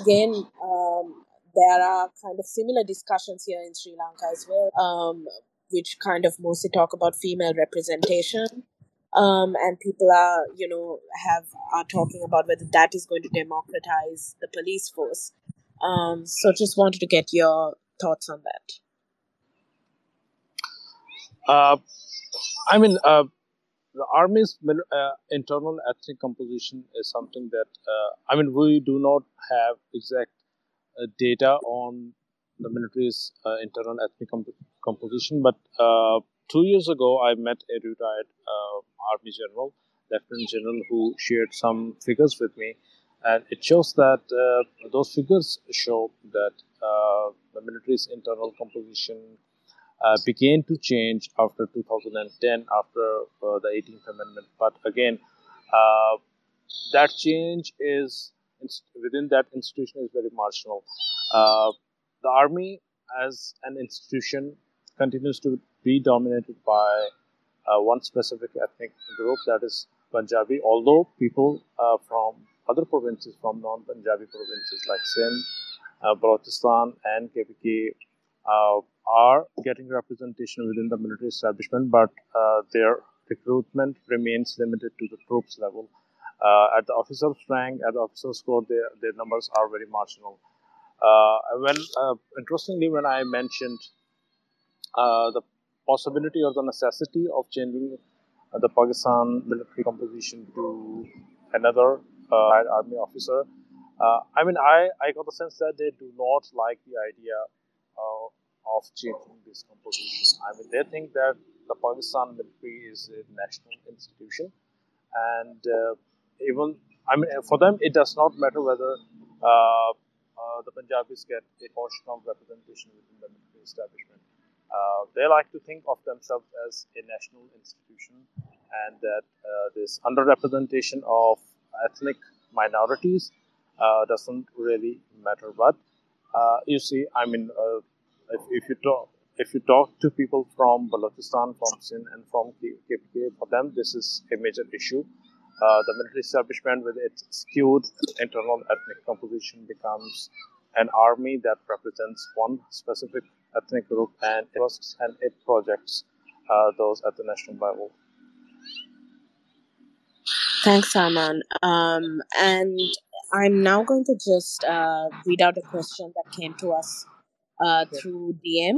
again, um, there are kind of similar discussions here in Sri Lanka as well, um, which kind of mostly talk about female representation. Um, and people are, you know, have are talking about whether that is going to democratize the police force. Um, so just wanted to get your thoughts on that. Uh, I mean, uh, the army's uh, internal ethnic composition is something that uh, I mean we do not have exact uh, data on the military's uh, internal ethnic comp- composition, but two years ago I met a retired army general, lieutenant general, who shared some figures with me, and it shows that those figures show that the military's internal composition uh, began to change after 2010, after uh, the 18th Amendment. But again, uh, that change is within that institution is very marginal. Uh, the army, as an institution, continues to be dominated by uh, one specific ethnic group, that is Punjabi. Although people uh, from other provinces, from non-Punjabi provinces like Sindh, Balochistan, and KPK uh, are getting representation within the military establishment, but uh, their recruitment remains limited to the troops level. Uh, at the officer's rank, at the officer's corps, their, their numbers are very marginal. when interestingly, when I mentioned the possibility or the necessity of changing uh, the Pakistan military composition to another uh, army officer. Uh, I mean, I, I got the sense that they do not like the idea uh, of changing this composition. I mean, they think that the Pakistan military is a national institution, and uh, even I mean, for them, it does not matter whether uh, uh, the Punjabis get a portion of representation within the military establishment. Uh, they like to think of themselves as a national institution, and that this underrepresentation of ethnic minorities uh, doesn't really matter. But you see, I mean, if, if you talk if you talk to people from Balochistan, from Sindh, and from KPK, for them this is a major issue. Uh, the military establishment, with its skewed internal ethnic composition, becomes an army that represents one specific ethnic group and it works and it projects uh, those at the national level. Thanks, Salman. Um, and I'm now going to just uh, read out a question that came to us uh, through DM.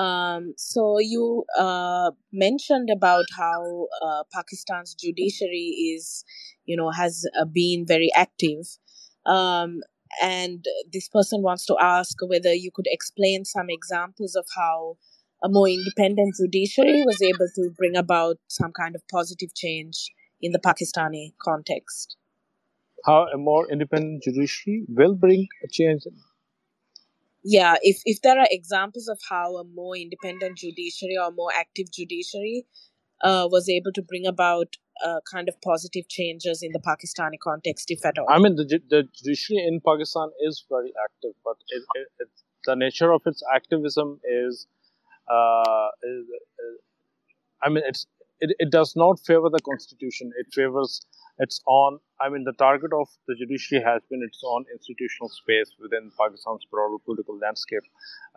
Um, so you uh, mentioned about how uh, Pakistan's judiciary is, you know, has uh, been very active. Um, and this person wants to ask whether you could explain some examples of how a more independent judiciary was able to bring about some kind of positive change in the Pakistani context. How a more independent judiciary will bring a change yeah if if there are examples of how a more independent judiciary or more active judiciary uh, was able to bring about uh, kind of positive changes in the Pakistani context, if at all. I mean, the, the judiciary in Pakistan is very active, but it, it, it, the nature of its activism is, uh, is, is I mean, it's it, it does not favor the constitution. It favors its own. I mean, the target of the judiciary has been its own institutional space within Pakistan's broader political landscape.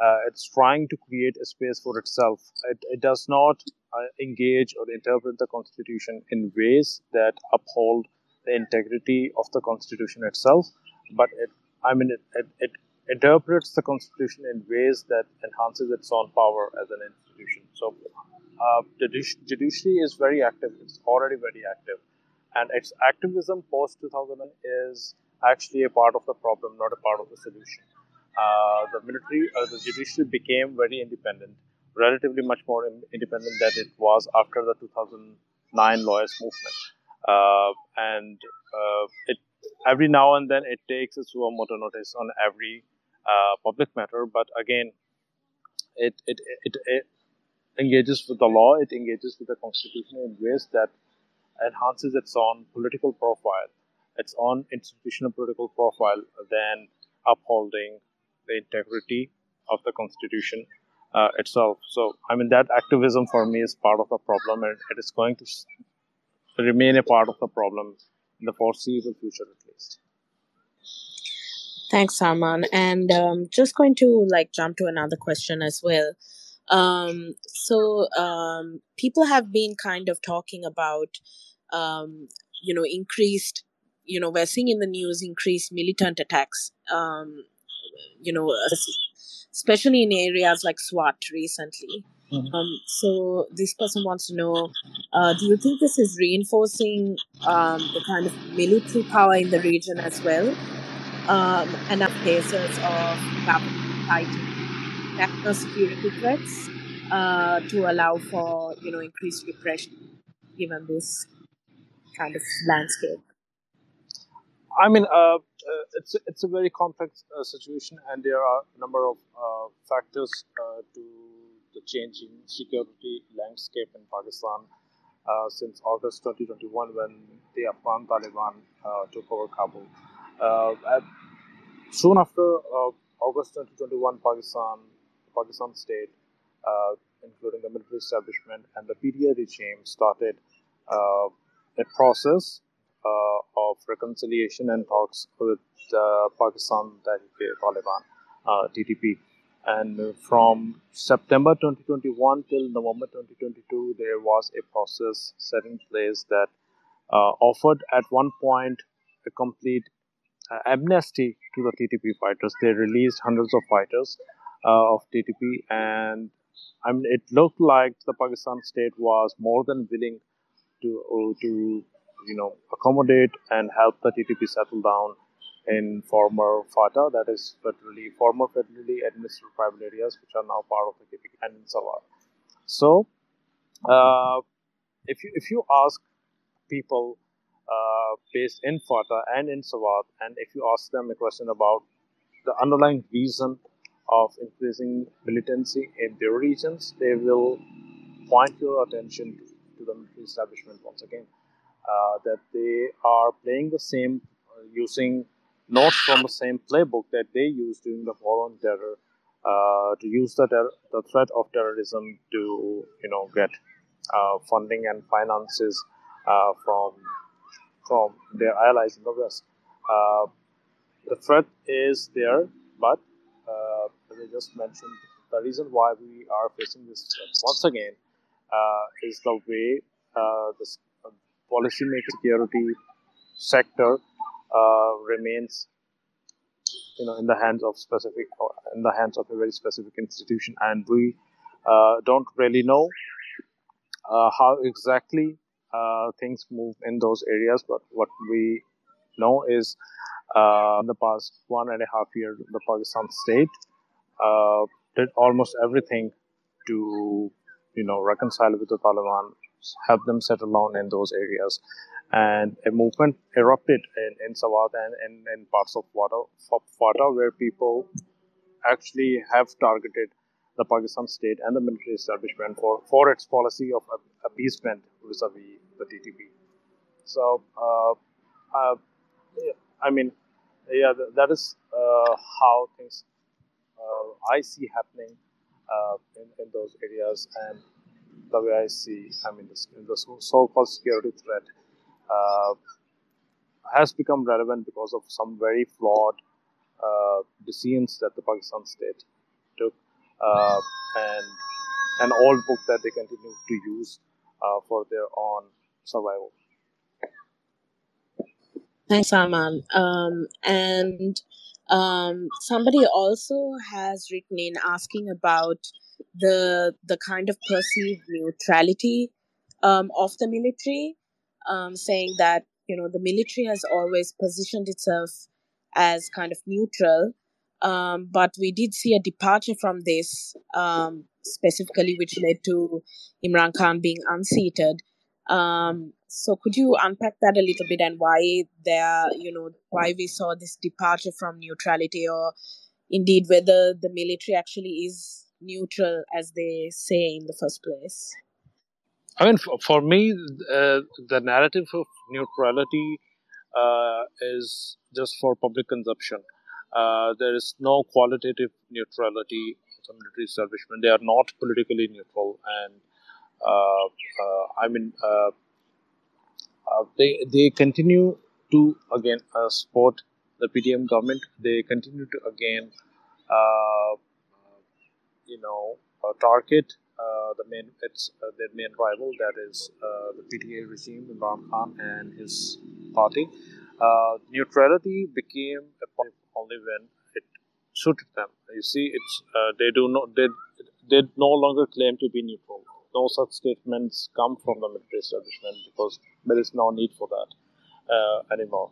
Uh, it's trying to create a space for itself. It, it does not uh, engage or interpret the constitution in ways that uphold the integrity of the constitution itself, but it, I mean, it, it, it interprets the constitution in ways that enhances its own power as an institution. So uh, the judiciary is very active. It's already very active, and its activism post 2000 is actually a part of the problem, not a part of the solution. uh, the military, uh, the judiciary became very independent, relatively much more independent than it was after the 2009 lawyers movement. Uh, and uh, it every now and then it takes a suo motu notice on every public matter, but again, it, it, it, it engages with the law, it engages with the constitution in ways that enhances its own political profile, its own institutional political profile, than upholding the integrity of the constitution uh, itself. So, I mean, that activism for me is part of the problem, and it is going to remain a part of the problem in the foreseeable future, at least. Thanks, Salman. And um, just going to like jump to another question as well. Um, so um, people have been kind of talking about, um, you know, increased, you know, we're seeing in the news increased militant attacks, um, you know, especially in areas like Swat recently. Mm-hmm. Um, so this person wants to know: uh, Do you think this is reinforcing um, the kind of military power in the region as well? Um, enough cases of national security threats uh, to allow for you know increased repression, given this kind of landscape. I mean, uh, uh, it's it's a very complex uh, situation, and there are a number of uh, factors uh, to the changing security landscape in Pakistan since August 2021 when the Afghan Taliban took over Kabul. Uh, soon after uh, August 2021, Pakistan, Pakistan state, uh, including the military establishment and the PTI regime, started uh, a process of reconciliation and talks with Pakistan Taliban, TTP and from September 2021 till November 2022, there was a process set in place that uh, offered at one point a complete uh, amnesty to the TTP fighters. They released hundreds of fighters uh, of TTP, and I mean, it looked like the Pakistan state was more than willing to uh, to you know accommodate and help the TTP settle down in former FATA, that is federally, former federally administered tribal areas, which are now part of the KPK and Swat. So, uh, if you if you ask people uh, based in FATA and in Swat, and if you ask them a question about the underlying reason of increasing militancy in their regions, they will point your attention to, to the military establishment once again. Uh, that they are playing the same, uh, using notes from the same playbook that they used during the war on terror uh, to use the, ter- the threat of terrorism to you know get uh, funding and finances uh, from from their allies in the west. Uh, the threat is there, but uh, as I just mentioned, the reason why we are facing this threat once again uh, is the way the policymaking security sector uh, remains you know in the hands of specific in the hands of a very specific institution and we uh, don't really know uh, how exactly uh, things move in those areas but what we know is uh, in the past one and a half year, the pakistan state uh, did almost everything to you know reconcile with the taliban help them settle down in those areas. And a movement erupted in, in Swat and in, in parts of FATA, where people actually have targeted the Pakistan state and the military establishment for, for its policy of appeasement vis-a-vis the TTP. So, uh, uh, I mean, yeah, that is uh, how things uh, I see happening in, in those areas and the way I see, I mean, the, the so-called security threat has become relevant because of some very flawed uh, decisions that the Pakistan state took, uh, and an old book that they continue to use uh, for their own survival. Thanks, Salman. Um, and um, somebody also has written in asking about the the kind of perceived neutrality um, of the military um, saying that you know the military has always positioned itself as kind of neutral Um, but we did see a departure from this, um, specifically, which led to Imran Khan being unseated. Um, so could you unpack that a little bit and why there, you know, why we saw this departure from neutrality, or indeed whether the military actually is neutral as they say in the first place? I mean, for, for me, uh, the narrative of neutrality uh, is just for public consumption. Uh, there is no qualitative neutrality of the military establishment. They are not politically neutral, and I mean, uh, they they continue to again support the PDM government. They continue to again, you know, target uh, the main it's uh, their main rival that is uh, the PTI regime Imran Khan and his party. neutrality became a point only when it suited them. You see, it's they do not they they no longer claim to be neutral. No such statements come from the military establishment because there is no need for that anymore.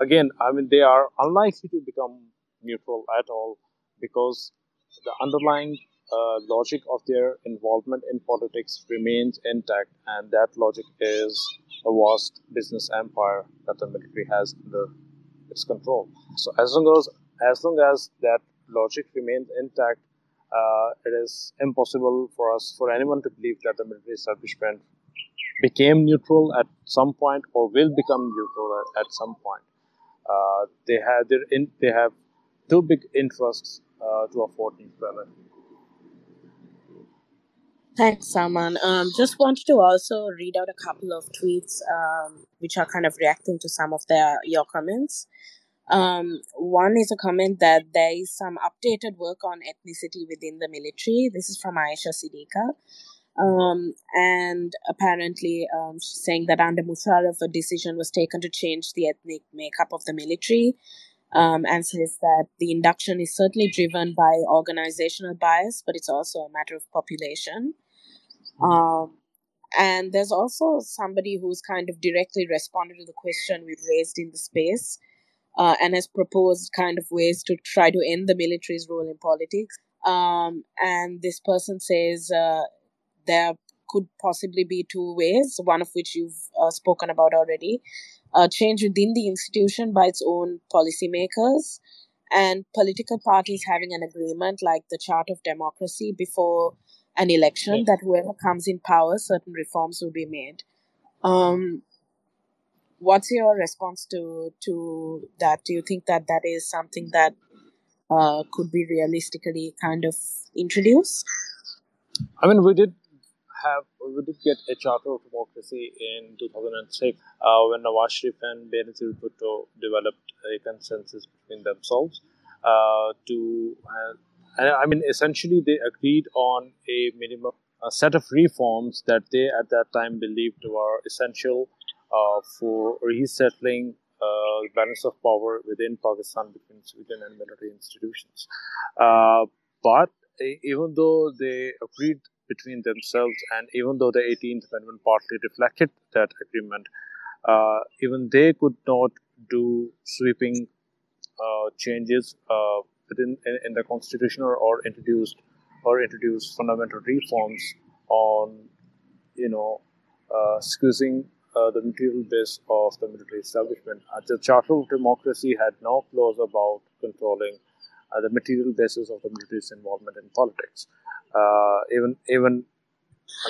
again, I mean, they are unlikely to become neutral at all because the underlying uh, logic of their involvement in politics remains intact, and that logic is a vast business empire that the military has under its control. So as long as as long as that logic remains intact, uh, it is impossible for us for anyone to believe that the military establishment became neutral at some point or will become neutral at, at some point. Uh, they have their in, they have two big interests uh, to afford neutrality. Thanks, Salman. Um, just wanted to also read out a couple of tweets um, which are kind of reacting to some of their your comments. Um, one is a comment that there is some updated work on ethnicity within the military. This is from Ayesha Siddiqa. Um, and apparently, um, she's saying that under Musharraf, a decision was taken to change the ethnic makeup of the military. Um, and says that the induction is certainly driven by organizational bias, but it's also a matter of population. Um, and there's also somebody who's kind of directly responded to the question we've raised in the space uh, and has proposed kind of ways to try to end the military's role in politics. Um, and this person says uh, there could possibly be two ways, one of which you've uh, spoken about already uh, change within the institution by its own policymakers, and political parties having an agreement like the Charter of Democracy before an election that whoever comes in power, certain reforms will be made. Um, what's your response to to that? Do you think that that is something that uh, could be realistically kind of introduced? I mean, we did have we did get a charter of democracy in 2006 uh, when Nawaz Sharif and Benazir Bhutto developed a consensus between themselves uh, to uh, I mean, essentially, they agreed on a minimum a set of reforms that they at that time believed were essential for resettling uh, balance of power within Pakistan between civilian and military institutions. Uh, but even though they agreed between themselves, and even though the 18th Amendment partly reflected that agreement, uh, even they could not do sweeping uh, changes uh, within in, in the constitution or, or introduced or introduced fundamental reforms on you know uh, squeezing uh, the material base of the military establishment. Uh, the Charter of Democracy had no clause about controlling uh, the material basis of the military's involvement in politics. Uh, even even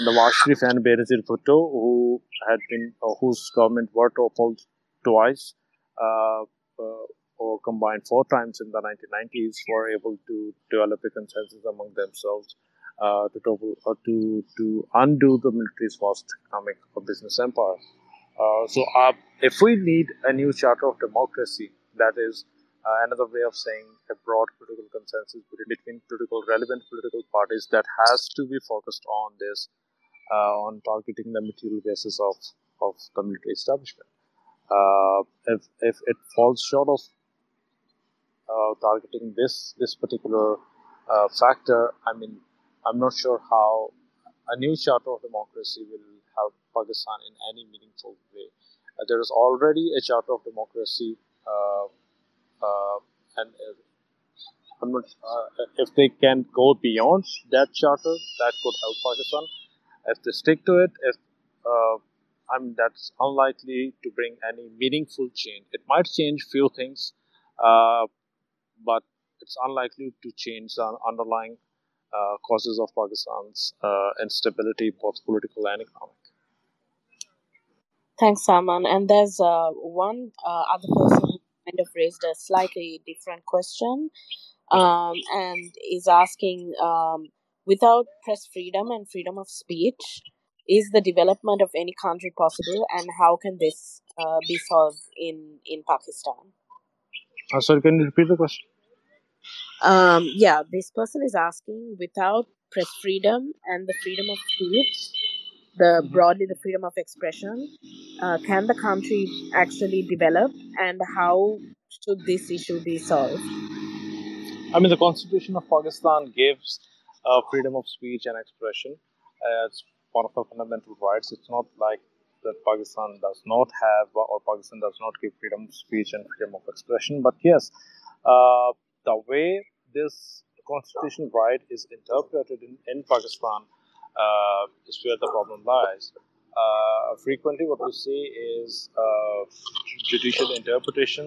the Sharif and Benazir Bhutto, who had been uh, whose government were toppled twice, or combined four times in the 1990s were able to develop a consensus among themselves uh, to, topple, uh, to, to undo the military's vast economic or business empire. Uh, so, uh, if we need a new charter of democracy, that is uh, another way of saying a broad political consensus between political relevant political parties that has to be focused on this, uh, on targeting the material basis of, of the military establishment. if, if it falls short of uh, targeting this this particular uh, factor, I mean, I'm not sure how a new charter of democracy will help Pakistan in any meaningful way. Uh, there is already a charter of democracy, uh, uh, and I'm not, uh, if they can go beyond that charter, that could help Pakistan. If they stick to it, if uh, I mean that's unlikely to bring any meaningful change. It might change few things, uh, but it's unlikely to change the underlying uh, causes of Pakistan's uh, instability, both political and economic. Thanks, Salman. And there's uh, one uh, other person who kind of raised a slightly different question um, and is asking um, without press freedom and freedom of speech, is the development of any country possible and how can this uh, be solved in, in Pakistan? Uh, sorry, can you repeat the question? Um, yeah, this person is asking without press freedom and the freedom of speech, the broadly the freedom of expression, uh, can the country actually develop and how should this issue be solved? I mean, the Constitution of Pakistan gives uh, freedom of speech and expression as one of the fundamental rights. It's not like that Pakistan does not have or Pakistan does not give freedom of speech and freedom of expression. But yes, uh, the way this constitutional right is interpreted in, in Pakistan uh, is where the problem lies. Uh, frequently, what we see is uh, judicial interpretation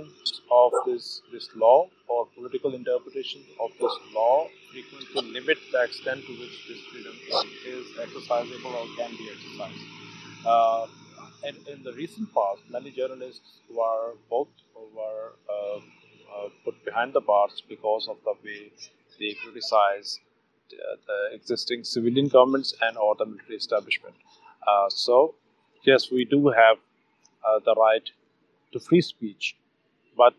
of this this law or political interpretation of this law frequently limit the extent to which this freedom is exercisable or can be exercised. Uh, and in the recent past, many journalists were both were uh, uh, put behind the bars because of the way they criticize the, the existing civilian governments and or the military establishment. Uh, so, yes, we do have uh, the right to free speech, but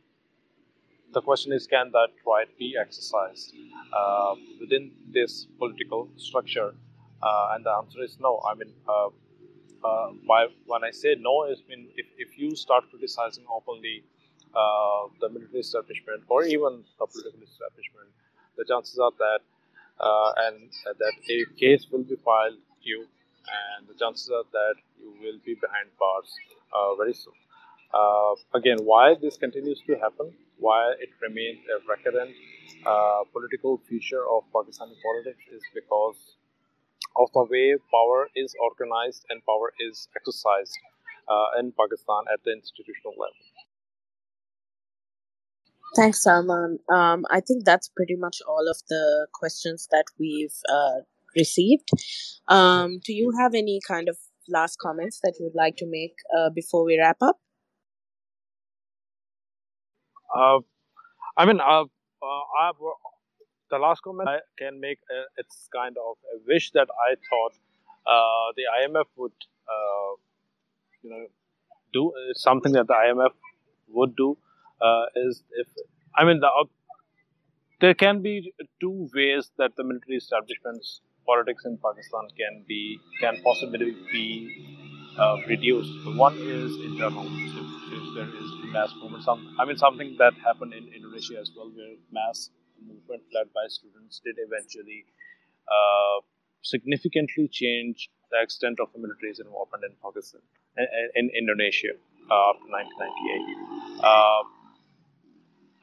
the question is, can that right be exercised uh, within this political structure? Uh, and the answer is no. I mean, uh, by, when I say no, I mean if, if you start criticizing openly the military establishment or even the political establishment, the chances are that and that a case will be filed you and the chances are that you will be behind bars uh, very soon. Uh, again, why this continues to happen, why it remains a recurrent uh, political feature of Pakistani politics is because of the way power is organized and power is exercised uh, in Pakistan at the institutional level. Thanks, Salman. Um, I think that's pretty much all of the questions that we've uh, received. Um, do you have any kind of last comments that you'd like to make uh, before we wrap up? Uh, I mean, uh, uh I, the last comment I can make uh, it's kind of a wish that I thought uh, the IMF would, you know, do something that the IMF would do is if I mean the there can be two ways that the military establishments politics in Pakistan can be can possibly be uh, reduced. One is internal. If, if, there is mass movement, some I mean something that happened in Indonesia as well, where mass movement led by students did eventually uh, significantly change the extent of the military's involvement in Pakistan in, in Indonesia uh, after 1998. Uh,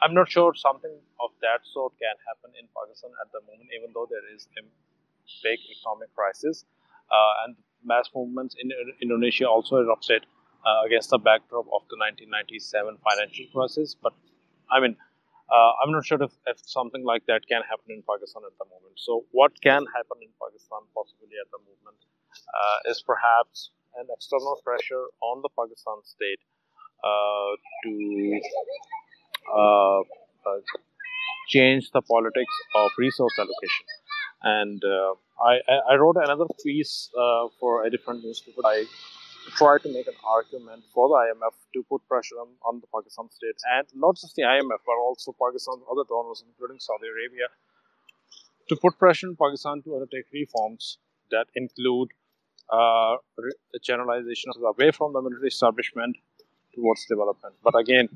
I'm not sure something of that sort can happen in Pakistan at the moment, even though there is a big economic crisis. Uh, and mass movements in Indonesia also erupted uh, against the backdrop of the 1997 financial crisis. But I mean, uh, I'm not sure if, if something like that can happen in Pakistan at the moment. So, what can happen in Pakistan possibly at the moment uh, is perhaps an external pressure on the Pakistan state uh, to change the politics of resource allocation and uh, I, I wrote another piece uh, for a different newspaper. I tried to make an argument for the IMF to put pressure on, on the Pakistan state, and not just the IMF, but also Pakistan's other donors, including Saudi Arabia, to put pressure on Pakistan to undertake reforms that include uh, the generalization away from the military establishment towards development. But again,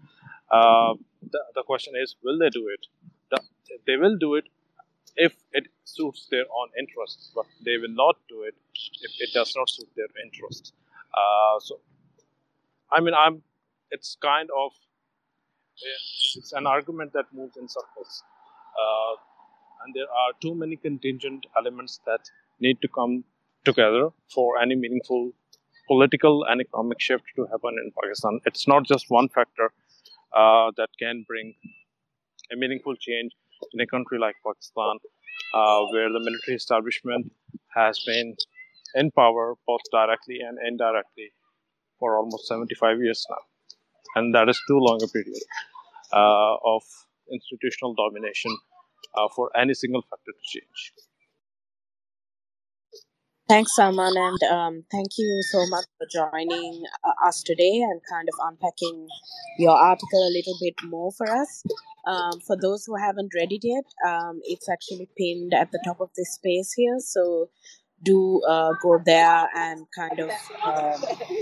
uh, the, the question is, will they do it? The, they will do it if it suits their own interests, but they will not do it if it does not suit their interests. Uh, so, I mean, I'm. It's kind of it's an argument that moves in circles. Uh, and there are too many contingent elements that need to come together for any meaningful political and economic shift to happen in Pakistan. It's not just one factor uh, that can bring a meaningful change in a country like Pakistan, uh, where the military establishment has been in power both directly and indirectly for almost 75 years now. And that is too long a period uh, of institutional domination uh, for any single factor to change. Thanks, Salman, and um, thank you so much for joining uh, us today and kind of unpacking your article a little bit more for us. Um, for those who haven't read it yet, um, it's actually pinned at the top of this space here, so do uh, go there and kind of uh,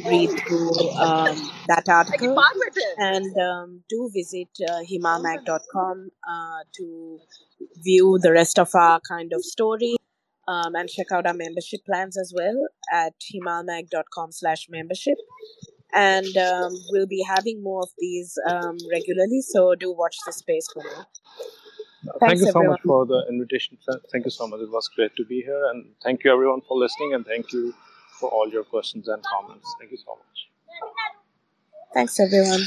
read through um, that article and um, do visit uh, himalmag.com uh, to view the rest of our kind of story um, and check out our membership plans as well at himalmag.com slash membership. And um, we'll be having more of these um, regularly so do watch the space for more thank you so everyone. much for the invitation thank you so much. It was great to be here and thank you everyone for listening and thank you for all your questions and comments. Thank you so much. Thanks everyone